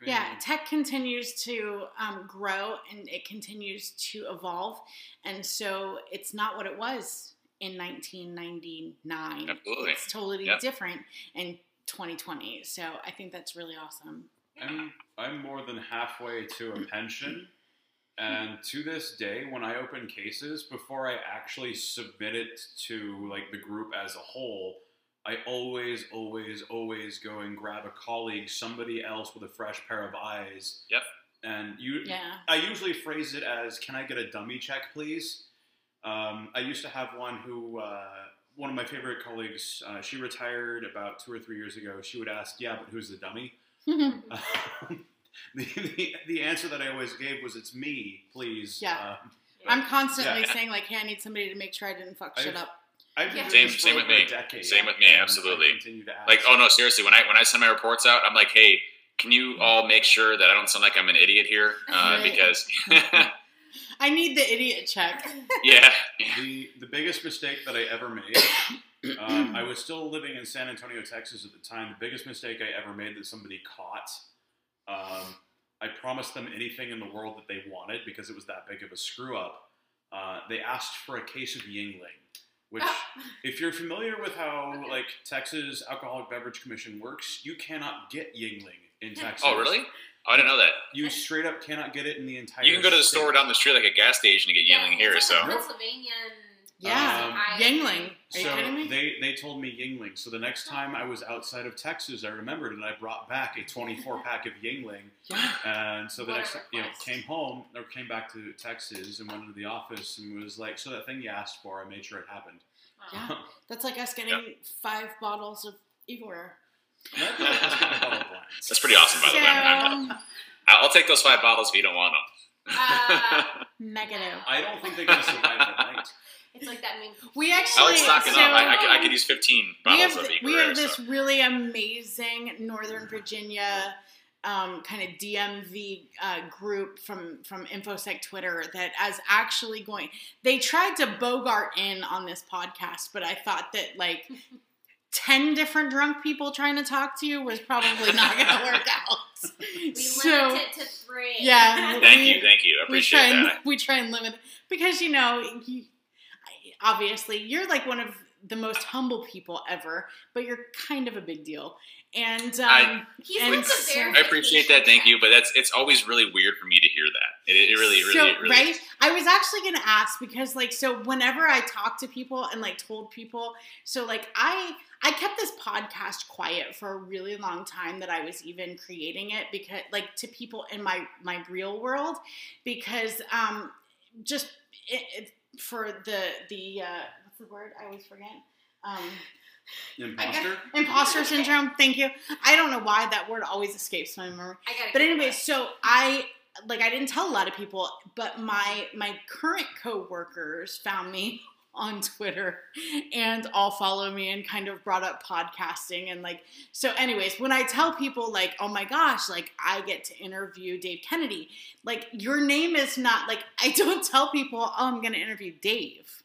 Yeah, tech continues to um, grow and it continues to evolve. And so it's not what it was in 1999. Absolutely. It's totally Yep. different in 2020. So I think that's really awesome. I'm I'm more than halfway to a pension, and to this day, when I open cases, before I actually submit it to like the group as a whole, I always, always, always go and grab a colleague, somebody else with a fresh pair of eyes. Yep. And you, Yeah. I usually phrase it as, "Can I get a dummy check, please?" Um, I used to have one who, uh, one of my favorite colleagues, uh, she retired about two or three years ago. She would ask, "Yeah, but who's the dummy?" Um, the, the, the answer that I always gave was, "It's me, please." Yeah. Um, I'm constantly Yeah. saying, like, hey, I need somebody to make sure I didn't fuck shit I've- up. I've been Yeah. Same- same for with me. A decade, Same with me, absolutely. continue to ask. Like, oh no, seriously, when I when I send my reports out, I'm like, hey, can you all make sure that I don't sound like I'm an idiot here? Uh, Right. because I need the idiot check. yeah, the the biggest mistake that I ever made. Um, I was still living in San Antonio, Texas at the time. The biggest mistake I ever made that somebody caught. Um, I promised them anything in the world that they wanted because it was that big of a screw up. Uh, they asked for a case of Yuengling, which, if you're familiar with how Okay. like Texas Alcoholic Beverage Commission works, you cannot get Yuengling in Texas. oh really? Oh, I didn't know that. You straight up cannot get it in the entire. You can go to the state. store down the street like a gas station to get Yeah, Yuengling it's here. like So a Pennsylvanian. Yeah. Um, Yuengling. Are you so kidding me? they they told me Yuengling. So the next time I was outside of Texas, I remembered and I brought back a 24 pack of Yuengling. yeah. And so the What a next you know came home or came back to Texas and went into the office and was like, so that thing you asked for, I made sure it happened. Yeah. That's like us getting five bottles of Igor. That's my bottle of wine. that's pretty awesome, by the way. I'm- So, I'll take those five bottles if you don't want them. Uh, negative. I don't think they're gonna survive the night. It's like that meme. We I actually like stocking so, up. I, I, could, I could use 15 bottles have, of th- Igor. we have this so. really amazing Northern Virginia um, kind of DMV uh, group from from InfoSec Twitter that is actually going. They tried to bogart in on this podcast, but I thought that like. 10 different drunk people trying to talk to you was probably not going to work out. We so, limit it to three. Yeah, Thank we- you, thank you. I we appreciate try and that. we try and limit because you know you, obviously you're like one of the most humble people ever but you're kind of a big deal and um, I- He's And like the so- verification I appreciate that. Thank you, but that's it's always really weird for me to hear that. It, it really, really, so, really. right i was actually going to ask because like so whenever i talk to people and like told people so like i i kept this podcast quiet for a really long time that i was even creating it because like to people in my my real world because um just it, it, for the the uh what's the word? I always forget. Um Imposter. imposter syndrome. Thank you. I don't know why that word always escapes my memory. I but keep anyway so i like i didn't tell a lot of people but my my current coworkers found me on twitter and all follow me and kind of brought up podcasting and like so anyways when i tell people like oh my gosh like i get to interview dave kennedy like your name is not like i don't tell people oh i'm gonna interview dave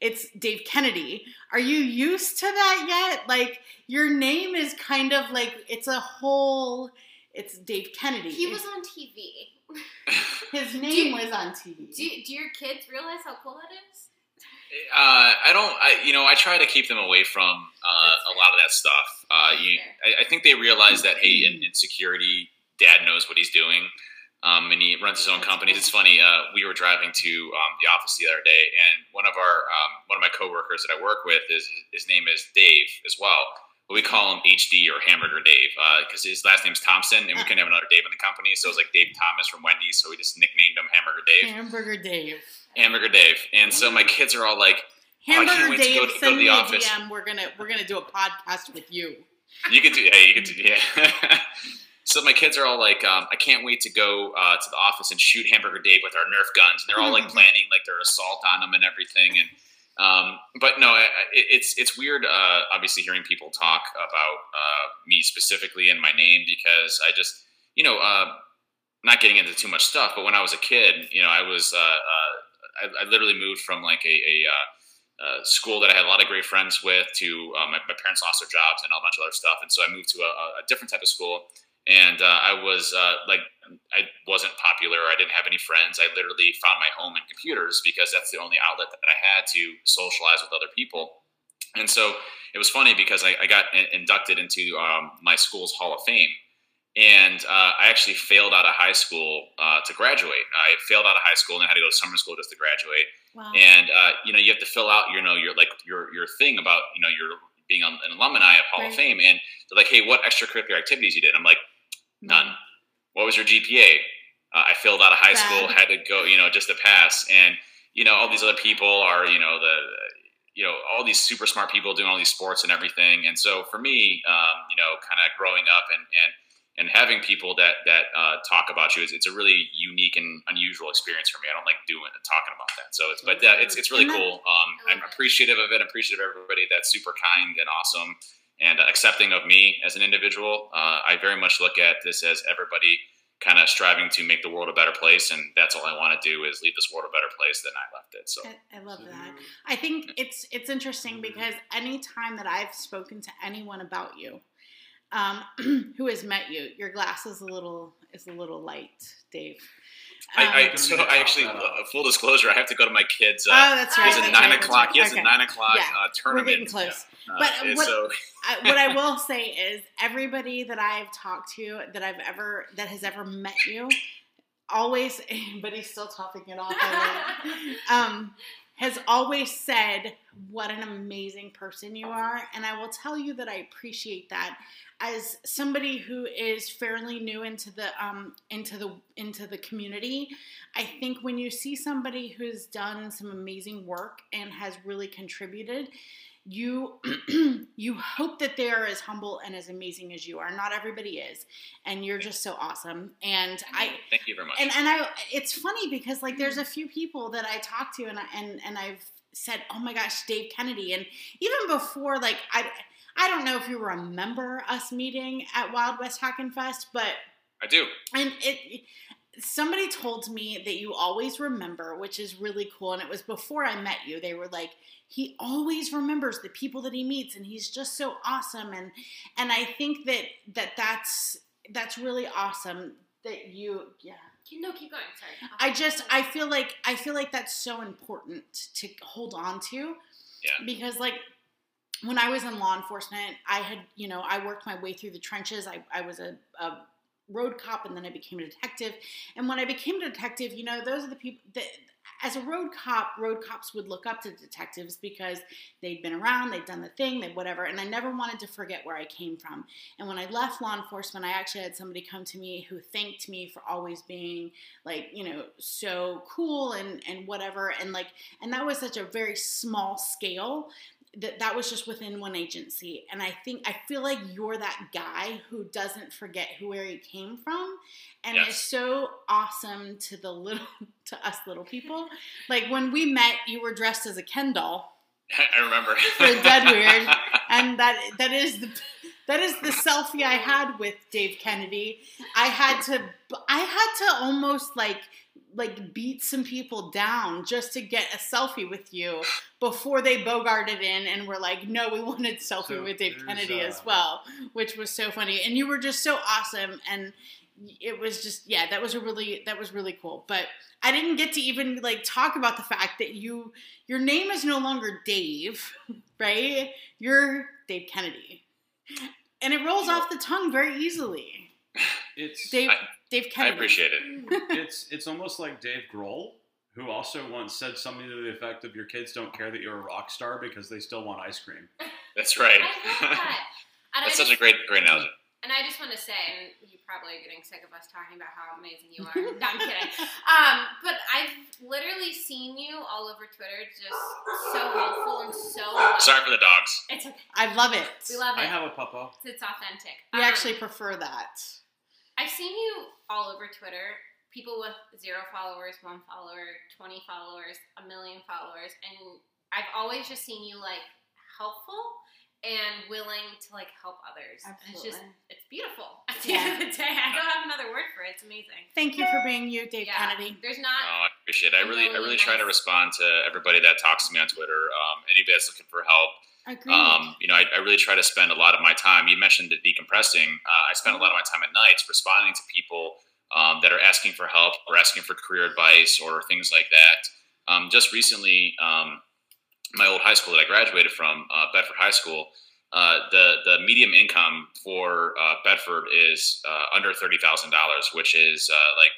it's Dave Kennedy. Are you used to that yet? Like your name is kind of like it's a whole. It's Dave Kennedy. he was on TV. His name you- was on TV. Do, do your kids realize how cool that is? Uh, I don't. I you know I try to keep them away from uh, a lot of that stuff. Uh, you, I, I think they realize that hey, in, in security, Dad knows what he's doing, um, and he runs his own companies. It's funny. Uh, we were driving to um, the office the other day, and one of our um, one of my coworkers that I work with is his name is Dave as well. We call him HD or Hamburger Dave because his last name's Thompson, and we couldn't have another Dave in the company, so it was like Dave Thomas from Wendy's, so we just nicknamed him Hamburger Dave. Hamburger Dave. Hamburger Dave, and so my kids are all like, Oh, I can't Hamburger wait to Dave, go to- go to the office. DM. We're gonna we're gonna do a podcast with you. You could do, yeah, you could do, yeah. so my kids are all like, um, I can't wait to go uh, to the office and shoot Hamburger Dave with our Nerf guns, and they're all like planning like their assault on them and everything. And um, but no, it, it's it's weird. Uh, obviously, hearing people talk about uh, me specifically and my name because I just, you know, uh, not getting into too much stuff. But when I was a kid, you know, I was, uh, uh, I, I literally moved from like a, a uh, uh, school that I had a lot of great friends with to uh, my, my parents lost their jobs and a bunch of other stuff. And so I moved to a, a different type of school. And uh, I was uh, like, I wasn't popular. I didn't have any friends. I literally found my home in computers because that's the only outlet that I had to socialize with other people. And so it was funny because I, I got in- inducted into um, my school's Hall of Fame. And uh, I actually failed out of high school uh, to graduate. I failed out of high school and I had to go to summer school just to graduate Wow. and uh, you know you have to fill out you know your like your your thing about you know your being an alumni of Hall Right. of Fame, and they're like, hey, what extracurricular activities you did? I'm like, none. What was your GPA? Uh, I failed out of high school, had to go, you know, just to pass, and you know all these other people are you know the you know all these super smart people doing all these sports and everything, and so for me, um, you know, kind of growing up and and and having people that that uh, talk about you is it's a really unique and unusual experience for me. I don't like doing and talking about that. So it's but uh, it's it's really cool. Um, I'm appreciative of it. I'm appreciative of everybody that's super kind and awesome and accepting of me as an individual. Uh, I very much look at this as everybody kind of striving to make the world a better place, and that's all I want to do is leave this world a better place than I left it. So I, I love that. I think it's it's interesting because anytime that I've spoken to anyone about you, um, who has met you, your glass is a little is a little light, Dave. Um, I, I so I actually that uh, full disclosure, I have to go to my kids. Uh, oh, that's right. It's that's at right, nine o'clock. right. Yes, Okay. at nine o'clock Yeah. uh, tournament. getting close. Yeah. Uh, But and what- so I, what I will say is everybody that I've talked to that I've ever that has ever met you always but he's still topping it off I like, um has always said what an amazing person you are. And I will tell you that I appreciate that. As somebody who is fairly new into the um into the into the community I think when you see somebody who's done some amazing work and has really contributed you you hope that they are as humble and as amazing as you are. Not everybody is, and you're just so awesome. And I thank you very much. and and I it's funny because like there's a few people that I talk to and I, and and I've said, "Oh my gosh, Dave Kennedy." And even before like I I don't know if you remember us meeting at Wild West Hackin' Fest, but I do. and it somebody told me that you always remember which is really cool and it was before i met you they were like he always remembers the people that he meets and he's just so awesome and and i think that that that's that's really awesome that you yeah no, keep going. Sorry. i just i feel like i feel like that's so important to hold on to Yeah. because like when i was in law enforcement i had you know i worked my way through the trenches i, I was a, a road cop and then i became a detective. And when i became a detective you know those are the people that as a road cop road cops would look up to detectives because they'd been around they'd done the thing they whatever and i never wanted to forget where i came from. And when i left law enforcement i actually had somebody come to me who thanked me for always being like you know so cool and and whatever and like and that was such a very small scale that that was just within one agency and i think i feel like you're that guy who doesn't forget who where he came from and Yes. it's so awesome to the little to us little people like when we met you were dressed as a ken doll I remember. For dead weird. and that that is the that is the selfie I had with Dave Kennedy. I had to I had to almost like like beat some people down just to get a selfie with you before they bogarted in and were like, no, we wanted selfie So with Dave Kennedy uh, as well, which was so funny. And you were just so awesome and it was just yeah, that was a really that was really cool. But I didn't get to even like talk about the fact that you your name is no longer Dave, right? You're Dave Kennedy. And it rolls off the tongue very easily. It's Dave I- Dave Kennedy. I appreciate it. it's it's almost like Dave Grohl, who also once said something to the effect of "Your kids don't care that you're a rock star because they still want ice cream." That's right. I love that. And I That's such just- a great, great analogy. And I just want to say, and you probably are getting sick of us talking about how amazing you are. no, I'm kidding. Um, but I've literally seen you all over Twitter, just so helpful and so. Sorry for the dogs. It's okay. I love it. We love it. I have a puppo. It's authentic. We Um, actually prefer that. I've seen you all over Twitter. People with zero followers, one follower, twenty followers, a million followers, and I've always just seen you like helpful and willing to like help others. And it's just Absolutely. it's beautiful. At the end of the day, I don't have another word for it. It's amazing. Thank you for being you, Dave Yeah. Kennedy. There's No, not I appreciate it. I really, I really try to respond to everybody that talks to me on Twitter. Um, anybody that's looking for help. Agreed. Um, you know, I, I really try to spend a lot of my time. You mentioned the decompressing. Uh, I spend a lot of my time at nights responding to people um, that are asking for help or asking for career advice or things like that. Um, just recently, um, my old high school that I graduated from, uh, Bedford High School, uh, the the medium income for uh, Bedford is uh, under thirty thousand dollars, which is uh, like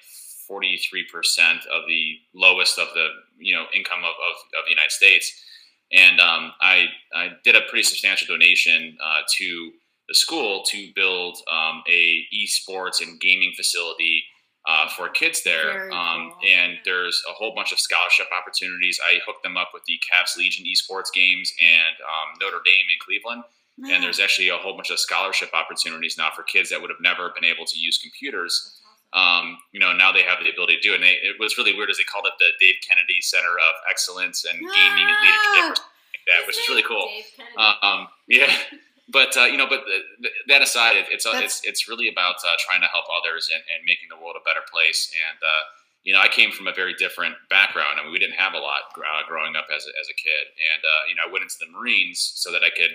forty three percent of the lowest of the you know income of, of, of the United States. And um, I I did a pretty substantial donation uh, to the school to build um, a esports and gaming facility uh, for kids there. Um, cool. and there's a whole bunch of scholarship opportunities. I hooked them up with the Cavs Legion esports games and um, Notre Dame in Cleveland. And there's actually a whole bunch of scholarship opportunities now for kids that would have never been able to use computers. Um, you know, now they have the ability to do it. And they, it was really weird as they called it the Dave Kennedy Center of Excellence and Gaming and Leadership like that, which is really cool. Um, yeah, but uh, you know, but th- th- that aside, it, it's uh, That's- it's it's really about uh, trying to help others and, and making the world a better place. And uh, you know, I came from a very different background. I mean, we didn't have a lot uh, growing up as a, as a kid, and uh, you know, I went into the Marines so that I could.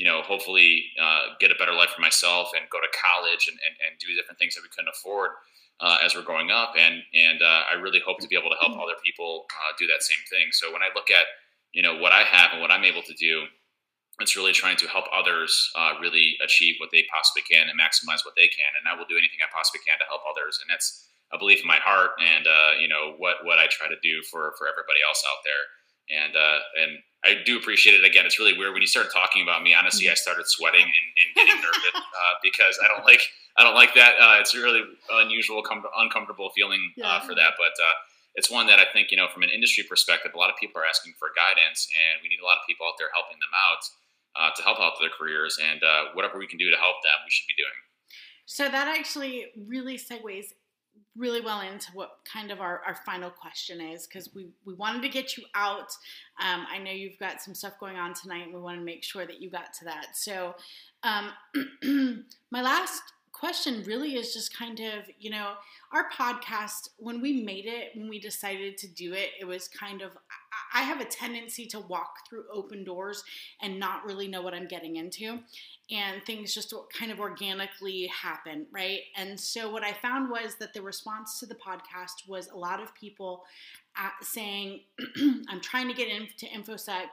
You know, hopefully uh, get a better life for myself and go to college and, and, and do different things that we couldn't afford uh, as we're growing up. And and uh, I really hope to be able to help other people uh, do that same thing. So when I look at you know what I have and what I'm able to do, it's really trying to help others uh, really achieve what they possibly can and maximize what they can. And I will do anything I possibly can to help others. And that's a belief in my heart and uh, you know what what I try to do for for everybody else out there. And uh, and I do appreciate it. Again, it's really weird when you start talking about me. Honestly, I started sweating and, and getting nervous uh, because I don't like I don't like that. Uh, it's a really unusual, com- uncomfortable feeling uh, for that. But uh, it's one that I think you know from an industry perspective, a lot of people are asking for guidance, and we need a lot of people out there helping them out uh, to help out their careers. And uh, whatever we can do to help them, we should be doing. So that actually really segues really well into what kind of our, our final question is because we, we wanted to get you out. Um, I know you've got some stuff going on tonight and we want to make sure that you got to that. So, um, my last question really is just kind of, you know, our podcast, when we made it, when we decided to do it, it was kind of, I have a tendency to walk through open doors and not really know what I'm getting into and things just kind of organically happen, right? And so what I found was that the response to the podcast was a lot of people at saying, I'm trying to get into InfoSec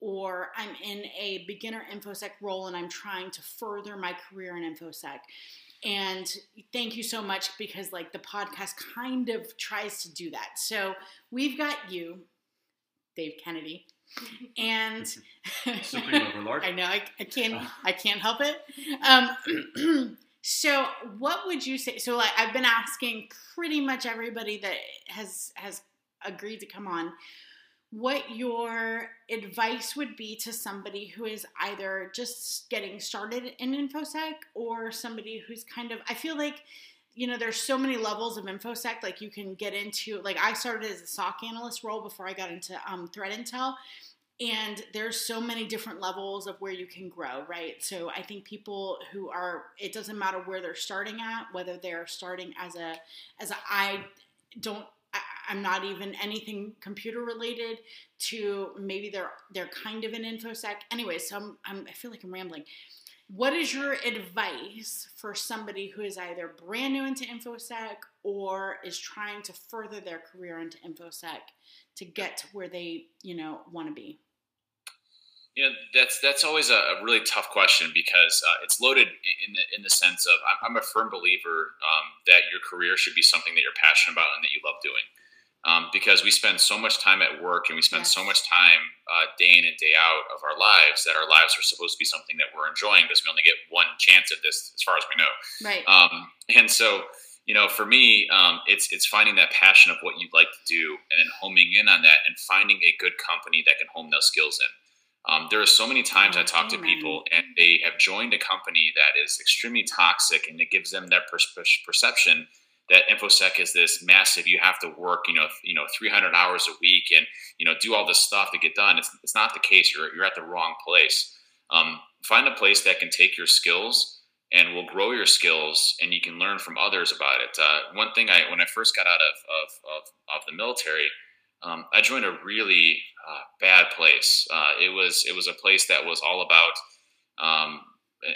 or I'm in a beginner InfoSec role and I'm trying to further my career in InfoSec. And thank you so much because like the podcast kind of tries to do that. So we've got you, Dave Kennedy, and Supreme Overlord. I know I, I can't I can't help it. Um, so what would you say? So like I've been asking pretty much everybody that has has agreed to come on what your advice would be to somebody who is either just getting started in infosec or somebody who's kind of I feel like you know there's so many levels of infosec like you can get into like I started as a SOC analyst role before I got into um, threat intel and there's so many different levels of where you can grow right? So i think people who are it doesn't matter where they're starting at whether they're starting as a as a i don't i'm not even anything computer related to maybe they're they're kind of an infosec. Anyway so I'm, I'm i feel like i'm rambling what is your advice for somebody who is either brand new into infosec or is trying to further their career into infosec to get to where they you know want to be You know, that's that's always a, really tough question because uh, it's loaded in the in the sense of I'm, I'm a firm believer um, that your career should be something that you're passionate about and that you love doing. Um, because we spend so much time at work and we spend Yes. so much time uh, day in and day out of our lives that our lives are supposed to be something that we're enjoying because we only get one chance at this as far as we know. Right. Um, and so, you know, for me, um, it's it's finding that passion of what you'd like to do, and then homing in on that, and finding a good company that can home those skills in. Um, there are so many times I Oh, talk to people, and they have joined a company that is extremely toxic, and it gives them that per- perception that infosec is this massive. You have to work, you know, you know, 300 hours a week, and you know, do all this stuff to get done. It's it's not the case. You're you're at the wrong place. Um, find a place that can take your skills and will grow your skills and you can learn from others about it. Uh, one thing I, when I first got out of, of, of, of the military, um, I joined a really uh, bad place. Uh, it was, it was a place that was all about um,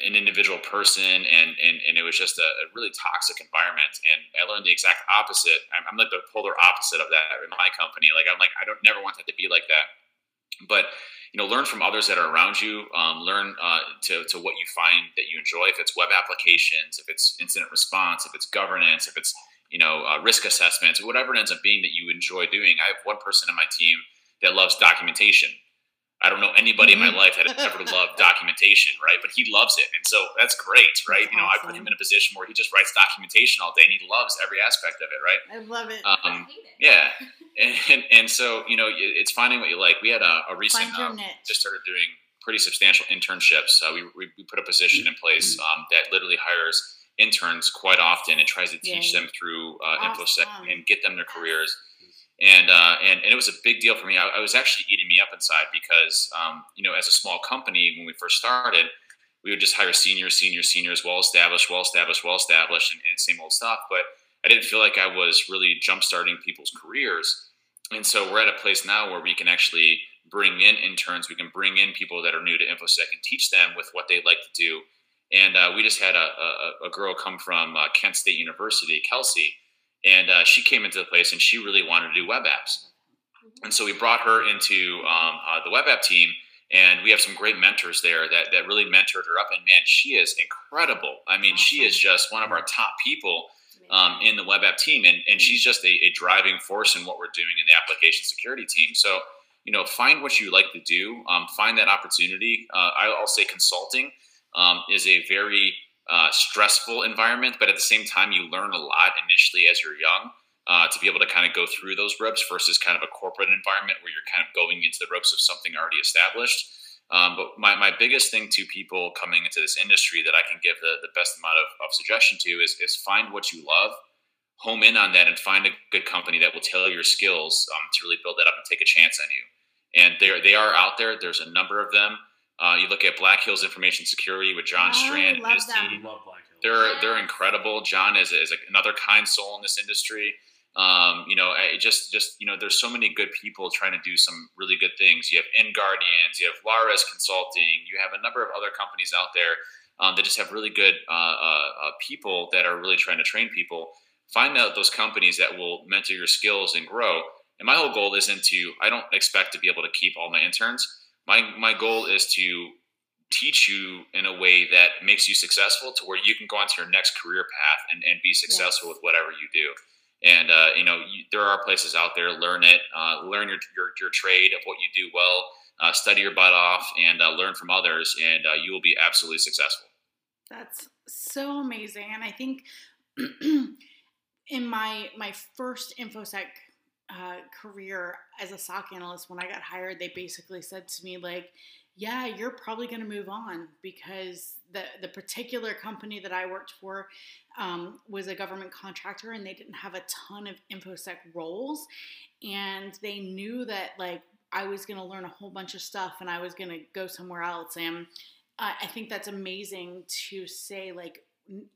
an individual person and, and, and it was just a, a really toxic environment. And I learned the exact opposite. I'm, I'm like the polar opposite of that in my company. Like, I'm like, I don't never want that to be like that. But you know learn from others that are around you um, learn uh, to, to what you find that you enjoy if it's web applications if it's incident response if it's governance if it's you know uh, risk assessments whatever it ends up being that you enjoy doing i have one person in my team that loves documentation i don't know anybody in my life that has ever loved documentation right but he loves it and so that's great right That's you know i put him in a position where he just writes documentation all day and he loves every aspect of it right I love it. um, I hate it. yeah and, and, and so you know it's finding what you like we had a, a recent Find your um, just started doing pretty substantial internships. Uh, we, we, we put a position in place um, that literally hires interns quite often and tries to teach Yay. them through uh, InfoSec and get them their careers. And, uh, and and it was a big deal for me. I, I was actually eating me up inside because um, you know as a small company when we first started, we would just hire seniors, seniors, seniors, well established, well established, well established, and, and same old stuff. But I didn't feel like I was really jump starting people's careers. And so we're at a place now where we can actually bring in interns. We can bring in people that are new to InfoSec and teach them with what they'd like to do. And uh, we just had a, a, a girl come from uh, Kent State University, Kelsey, and uh, she came into the place and she really wanted to do web apps. And so we brought her into um, uh, the web app team, and we have some great mentors there that, that really mentored her up. And man, she is incredible. I mean, she is just one of our top people um, in the web app team, and, and she's just a, a driving force in what we're doing in the application security team. So, you know, find what you like to do, um, find that opportunity. Uh, I'll say consulting um, is a very uh, stressful environment, but at the same time, you learn a lot initially as you're young. Uh, to be able to kind of go through those ropes versus kind of a corporate environment where you're kind of going into the ropes of something already established. Um, but my, my biggest thing to people coming into this industry that I can give the, the best amount of, of suggestion to is, is find what you love, home in on that, and find a good company that will tailor your skills um, to really build that up and take a chance on you. And they they are out there. There's a number of them. Uh, you look at Black Hills Information Security with John Oh, Strand and love his them. team. love Black Hills. They're they're incredible. John is, is another kind soul in this industry. Um, you know, I just just you know, there's so many good people trying to do some really good things. You have InGuardians, you have Lares Consulting, you have a number of other companies out there um, that just have really good uh, uh, uh, people that are really trying to train people. Find out those companies that will mentor your skills and grow. And my whole goal isn't to. I don't expect to be able to keep all my interns. My my goal is to teach you in a way that makes you successful to where you can go onto your next career path and, and be successful Yes. with whatever you do. And uh, you know, you, there are places out there. Learn it. Uh, learn your, your your trade of what you do well. Uh, study your butt off and uh, learn from others, and uh, you will be absolutely successful. That's so amazing. And I think in my my first infosec uh, career as a SOC analyst, when I got hired, they basically said to me like, "Yeah, you're probably going to move on because the the particular company that I worked for um, was a government contractor, and they didn't have a ton of infosec roles, and they knew that like." I was going to learn a whole bunch of stuff and I was going to go somewhere else. And I think that's amazing to say, like,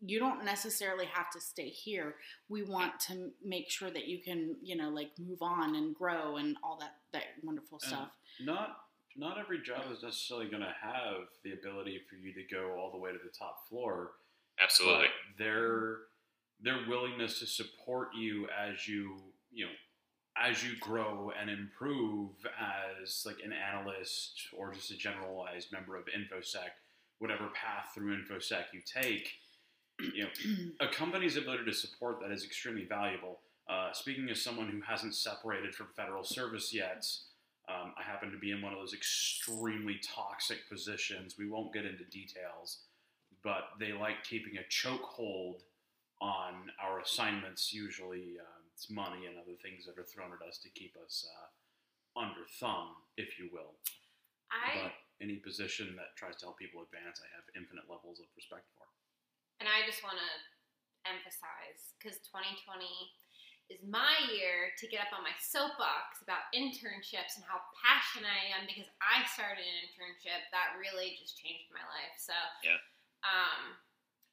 you don't necessarily have to stay here. We want to make sure that you can, you know, like move on and grow and all that, that wonderful And stuff. Not not every job is necessarily going to have the ability for you to go all the way to the top floor. Absolutely. but their their willingness to support you as you you know as you grow and improve as like an analyst or just a generalized member of infosec whatever path through infosec you take you know a company's ability to support that is extremely valuable Uh, speaking as someone who hasn't separated from federal service yet, um, I happen to be in one of those extremely toxic positions. We won't get into details, but they like keeping a chokehold on our assignments. Usually, uh, it's money and other things that are thrown at us to keep us uh, under thumb, if you will. I but any position that tries to help people advance, I have infinite levels of respect for. And I just want to emphasize because 2020 is my year to get up on my soapbox about internships and how passionate I am because I started an internship that really just changed my life. So Yeah. um,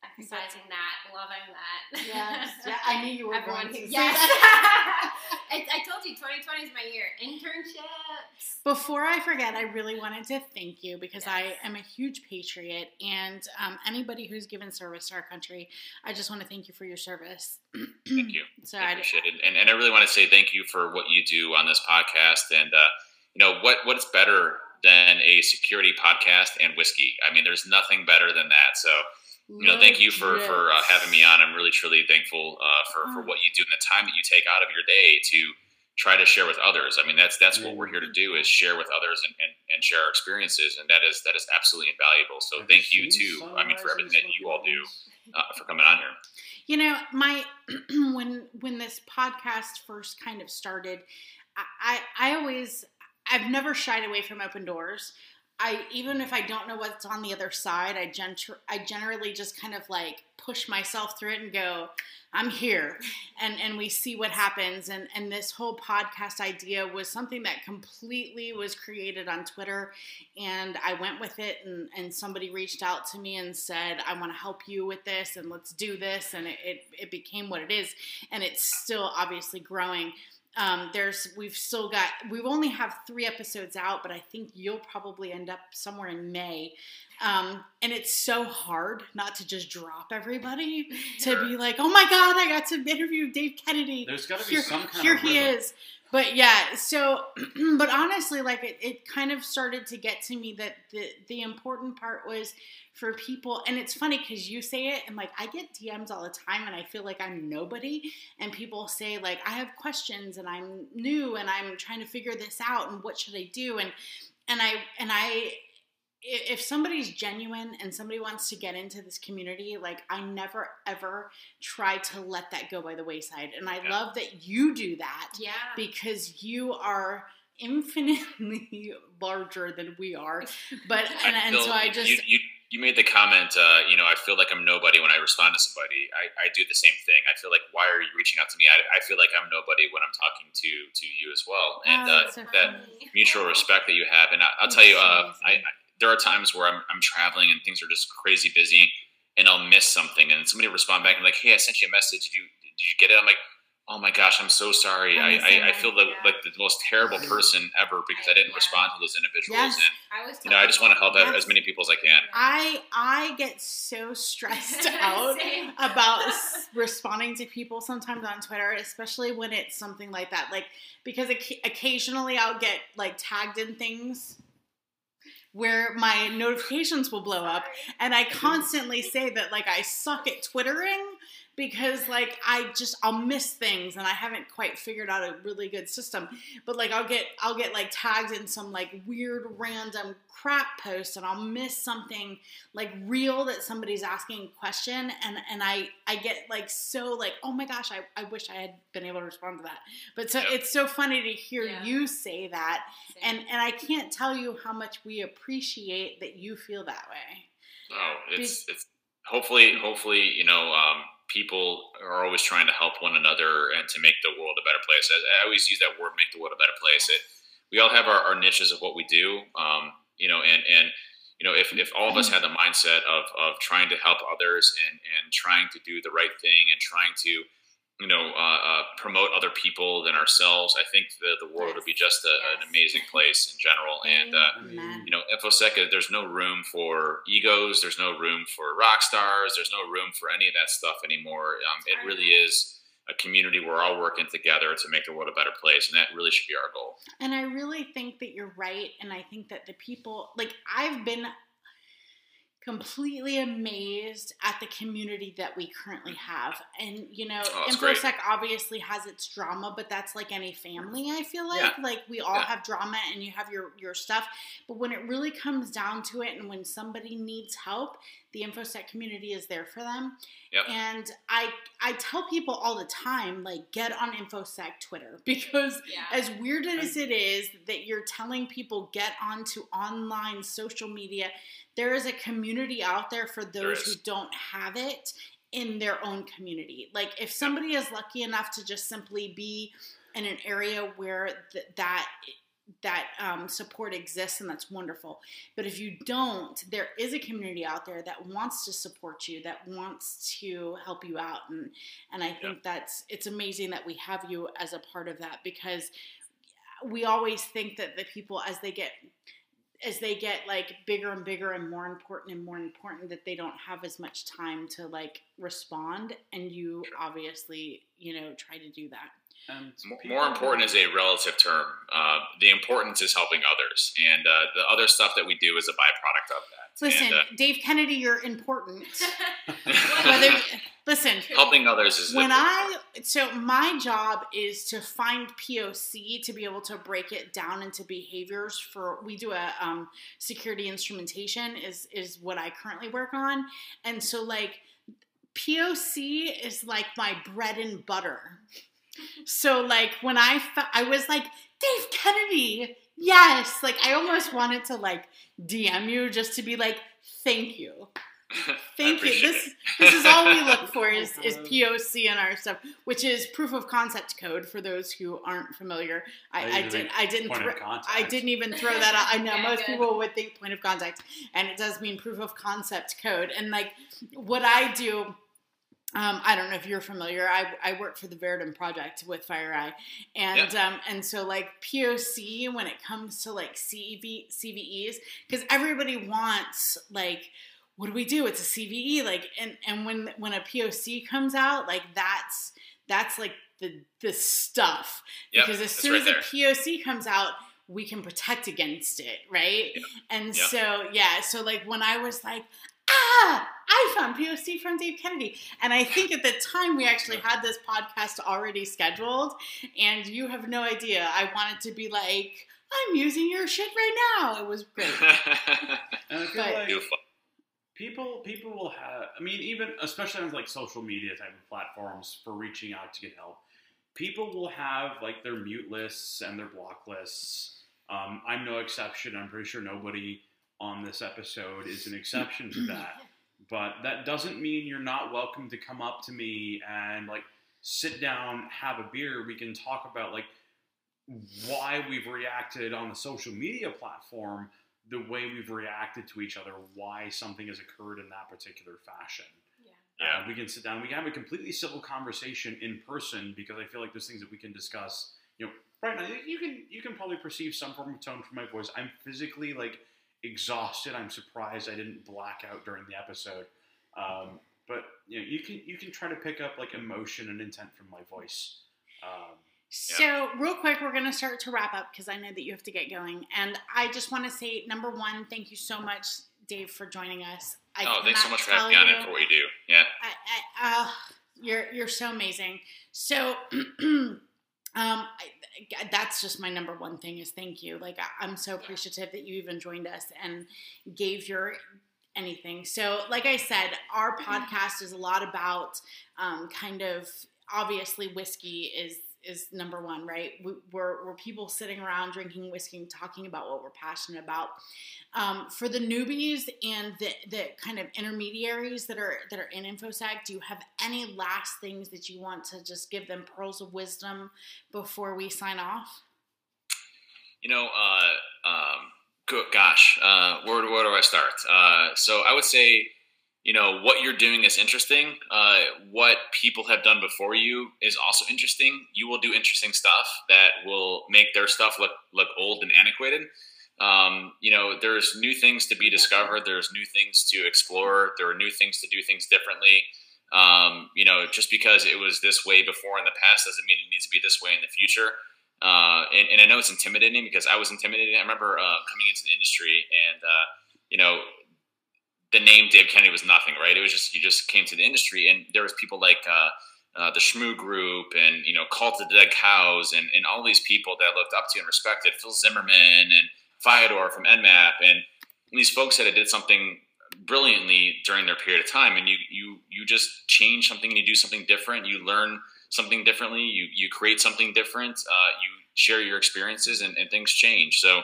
emphasizing that, loving that. Yes, yeah, I knew you were Everyone, going to say yes. that. I, I told you, 2020 is my year. Internships. Before I forget, I really wanted to thank you because I am a huge patriot, and um, anybody who's given service to our country, I just want to thank you for your service. Thank you. So I I, appreciate it, and, and I really want to say thank you for what you do on this podcast. And uh, you know what what's better than a security podcast and whiskey? I mean, there's nothing better than that. So you know, thank you for for uh, having me on. I'm really truly thankful uh, for for Oh. what you do and the time that you take out of your day to try to share with others. I mean, that's that's what we're here to do is share with others and, and, and share our experiences, and that is that is absolutely invaluable. So thank you too. I mean, for everything that you all do uh, for coming on here. You know, my when when this podcast first kind of started, I I, I always I've never shied away from open doors. I even if I don't know what's on the other side, I gent- I generally just kind of like push myself through it and go, I'm here, and and we see what happens. And and this whole podcast idea was something that completely was created on Twitter, and I went with it. And and somebody reached out to me and said, I want to help you with this, and let's do this. And it it, it became what it is, and it's still obviously growing um, there's we've still got we've only have three episodes out but i think you'll probably end up somewhere in may. Um, and it's so hard not to just drop everybody to be like oh my god i got to interview dave kennedy. There's got to be here, some kind of here of he rhythm. is but yeah so but honestly like it, it kind of started to get to me that the the important part was for people and it's funny because you say it and like i get dms all the time and i feel like i'm nobody and people say like i have questions and i'm new and i'm trying to figure this out and what should i do? And and i and i i- if somebody's genuine and somebody wants to get into this community like i never ever try to let that go by the wayside and i Yeah. love that you do that Yeah. because you are infinitely larger than we are but and, and so i just you, you you made the comment. Uh, you know, I feel like I'm nobody when I respond to somebody. I, I do the same thing. I feel like why are you reaching out to me? I, I feel like I'm nobody when I'm talking to to you as well. And Oh, uh, so that mutual respect that you have. And I, I'll tell you, uh, I. I there are times where I'm I'm traveling and things are just crazy busy, and I'll miss something, and somebody will respond back and like, hey, I sent you a message. Did you did you get it? I'm like. Oh my gosh, I'm so sorry. I'm I, I, I feel the, yeah. like the most terrible person ever because I didn't Yeah. respond to those individuals. Yes. And I was. you know, I just want to help out Yes. as many people as I can. i i get so stressed out about responding to people sometimes on Twitter, especially when it's something like that. Like because occasionally I'll get like tagged in things where my notifications will blow up, and I constantly say that like I suck at twittering because like I just I'll miss things and I haven't quite figured out a really good system. But like I'll get I'll get like tagged in some like weird random crap post and I'll miss something like real that somebody's asking a question and and I I get like so like oh my gosh I, I wish I had been able to respond to that. But so Yep. it's so funny to hear Yeah. you say that Same. and and I can't tell you how much we appreciate that you feel that way. Oh, it's it's hopefully hopefully you know um, people are always trying to help one another and to make the world a better place. I, I always use that word, make the world a better place. It, we all have our, our niches of what we do, um, you know, and and you know if, if all of us had the mindset of of trying to help others and and trying to do the right thing and trying to you know uh, uh, promote other people than ourselves, I think the the world would be just a, an amazing place in general. And uh, Amen. you know, InfoSec, there's no room for egos. There's no room for rock stars. There's no room for any of that stuff anymore. Um, it really is a community where we're all working together to make the world a better place, and that really should be our goal. And I really think that you're right. And I think that the people, like, I've been, completely amazed at the community that we currently have. And you know, Oh, InfoSec obviously has its drama, but that's like any family, I feel like. Yeah. Like we all Yeah. have drama and you have your your stuff. But when it really comes down to it and when somebody needs help, the InfoSec community is there for them. Yep. And I I tell people all the time, like get on InfoSec Twitter because Yeah. as weird as it is that you're telling people get onto online social media, there is a community out there for those who don't have it in their own community. Like if somebody is lucky enough to just simply be in an area where th- that that um, support exists and that's wonderful. But if you don't there is a community out there that wants to support you that wants to help you out. And and i think that's it's amazing that we have you as a part of that because we always think that the people as they get as they get like bigger and bigger and more important and more important that they don't have as much time to like respond. And you obviously you know try to do that And More important is a relative term. Uh, the importance is helping others, and uh, the other stuff that we do is a byproduct of that. listen And, uh, dave kennedy you're important whether listen helping others is when important. I so my job is to find POC to be able to break it down into behaviors for we do a um, security instrumentation is is what I currently work on, and so like POC is like my bread and butter. So like when I fe- I was like Dave Kennedy, yes, like I almost wanted to like DM you just to be like thank you. Thank you. This this is all we look for is, is oh, POC in our stuff, which is proof of concept code for those who aren't familiar. I, I Usually did I didn't point thro- of. I didn't even throw that out. I know Yeah, most good. people would think point of contact, and it does mean proof of concept code. And like what I do. Um, I don't know if you're familiar. I, I work for the Verodin project with FireEye, and um, and so like POC when it comes to like CV, CVEs, because everybody wants like what do we do? It's a CVE, like and and when when a POC comes out, like that's that's like the the stuff Yep, because as soon right as there. a POC comes out, we can protect against it, right? Yeah. And Yeah. so yeah, so like when I was like, ah, I found POC from Dave Kennedy, and I think at the time we actually had this podcast already scheduled, and you have no idea. I wanted to be like, I'm using your shit right now. It was great. And I feel But- like people people will have i mean even especially on like social media type of platforms for reaching out to get help people will have like their mute lists and their block lists um, i'm no exception i'm pretty sure nobody on this episode is an exception to that but that doesn't mean you're not welcome to come up to me and like sit down have a beer we can talk about like why we've reacted on the social media platform the way we've reacted to each other, why something has occurred in that particular fashion. Yeah. Uh, we can sit down. We can have a completely civil conversation in person because I feel like there's things that we can discuss. You know, right now you can you can probably perceive some form of tone from my voice. I'm physically like exhausted. I'm surprised I didn't black out during the episode. Um, but you know, you can you can try to pick up like emotion and intent from my voice. Um, So, real quick, we're going to start to wrap up because I know that you have to get going. And I just want to say, number one, thank you so much, Dave, for joining us. I oh, thanks so much for having me on and for what you do. Yeah. I, I, uh, you're you're so amazing. So, um, I, that's just my number one thing is thank you. Like I, I'm so appreciative that you even joined us and gave your anything. So, like I said, our podcast is a lot about um, kind of obviously whiskey is is number one, right? We, we're, we're people sitting around drinking whiskey and talking about what we're passionate about. Um, for the newbies and the, the kind of intermediaries that are that are in InfoSec, do you have any last things that you want to just give them pearls of wisdom before we sign off? You know, uh, um, gosh, uh, where, where do I start? Uh, so I would say, you know, what you're doing is interesting. Uh, what people have done before you is also interesting. You will do interesting stuff that will make their stuff look look old and antiquated. Um, you know, there's new things to be discovered. There's new things to explore. There are new things to do things differently. Um, you know, just because it was this way before in the past doesn't mean it needs to be this way in the future. Uh, and, and I know it's intimidating because I was intimidated. I remember uh, coming into the industry and, uh, you know, the name Dave Kennedy was nothing, right? It was just you just came to the industry, and there was people like uh, uh, the Shmoo Group and you know Cult of the Dead Cows and, and all these people that I looked up to and respected, Phil Zimmerman and Fyodor from Nmap, and these folks that did something brilliantly during their period of time, and you you you just change something and you do something different, you learn something differently, you you create something different, uh, you share your experiences, and, and things change. So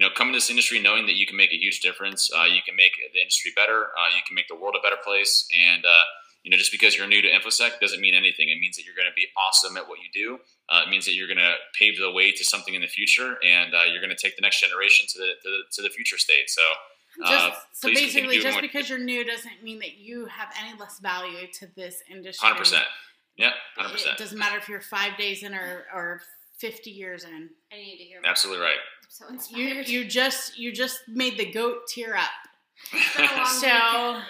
you know, come to this industry knowing that you can make a huge difference. Uh, you can make the industry better. Uh, you can make the world a better place. And uh, you know, just because you're new to InfoSec doesn't mean anything. It means that you're going to be awesome at what you do. Uh, it means that you're going to pave the way to something in the future, and uh, you're going to take the next generation to the to the, to the future state. So. Uh, just, so basically, just because you're new doesn't mean that you have any less value to this industry. Hundred percent. Yeah, hundred percent. It doesn't matter if you're five days in or, or 50 years in. I need to hear. Absolutely right. I'm so inspired. You you just you just made the goat tear up. so.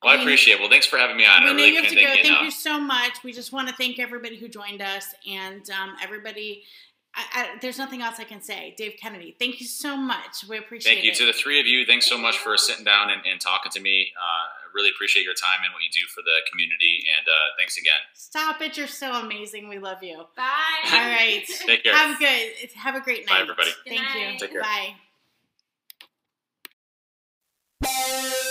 Well, I, mean, appreciate it. Well, thanks for having me on. We I really you have can't to go. thank you Thank enough. you so much. We just want to thank everybody who joined us and um, everybody. I, I, there's nothing else I can say. Dave Kennedy, thank you so much. We appreciate it. Thank you it. to the three of you. Thanks so much for sitting down and, and talking to me. Uh, really appreciate your time and what you do for the community. And uh, thanks again. Stop it. You're so amazing. We love you. Bye. All right. Take care. Have a good. Have a great night. Bye, everybody. Good thank night. you. Take care. Bye.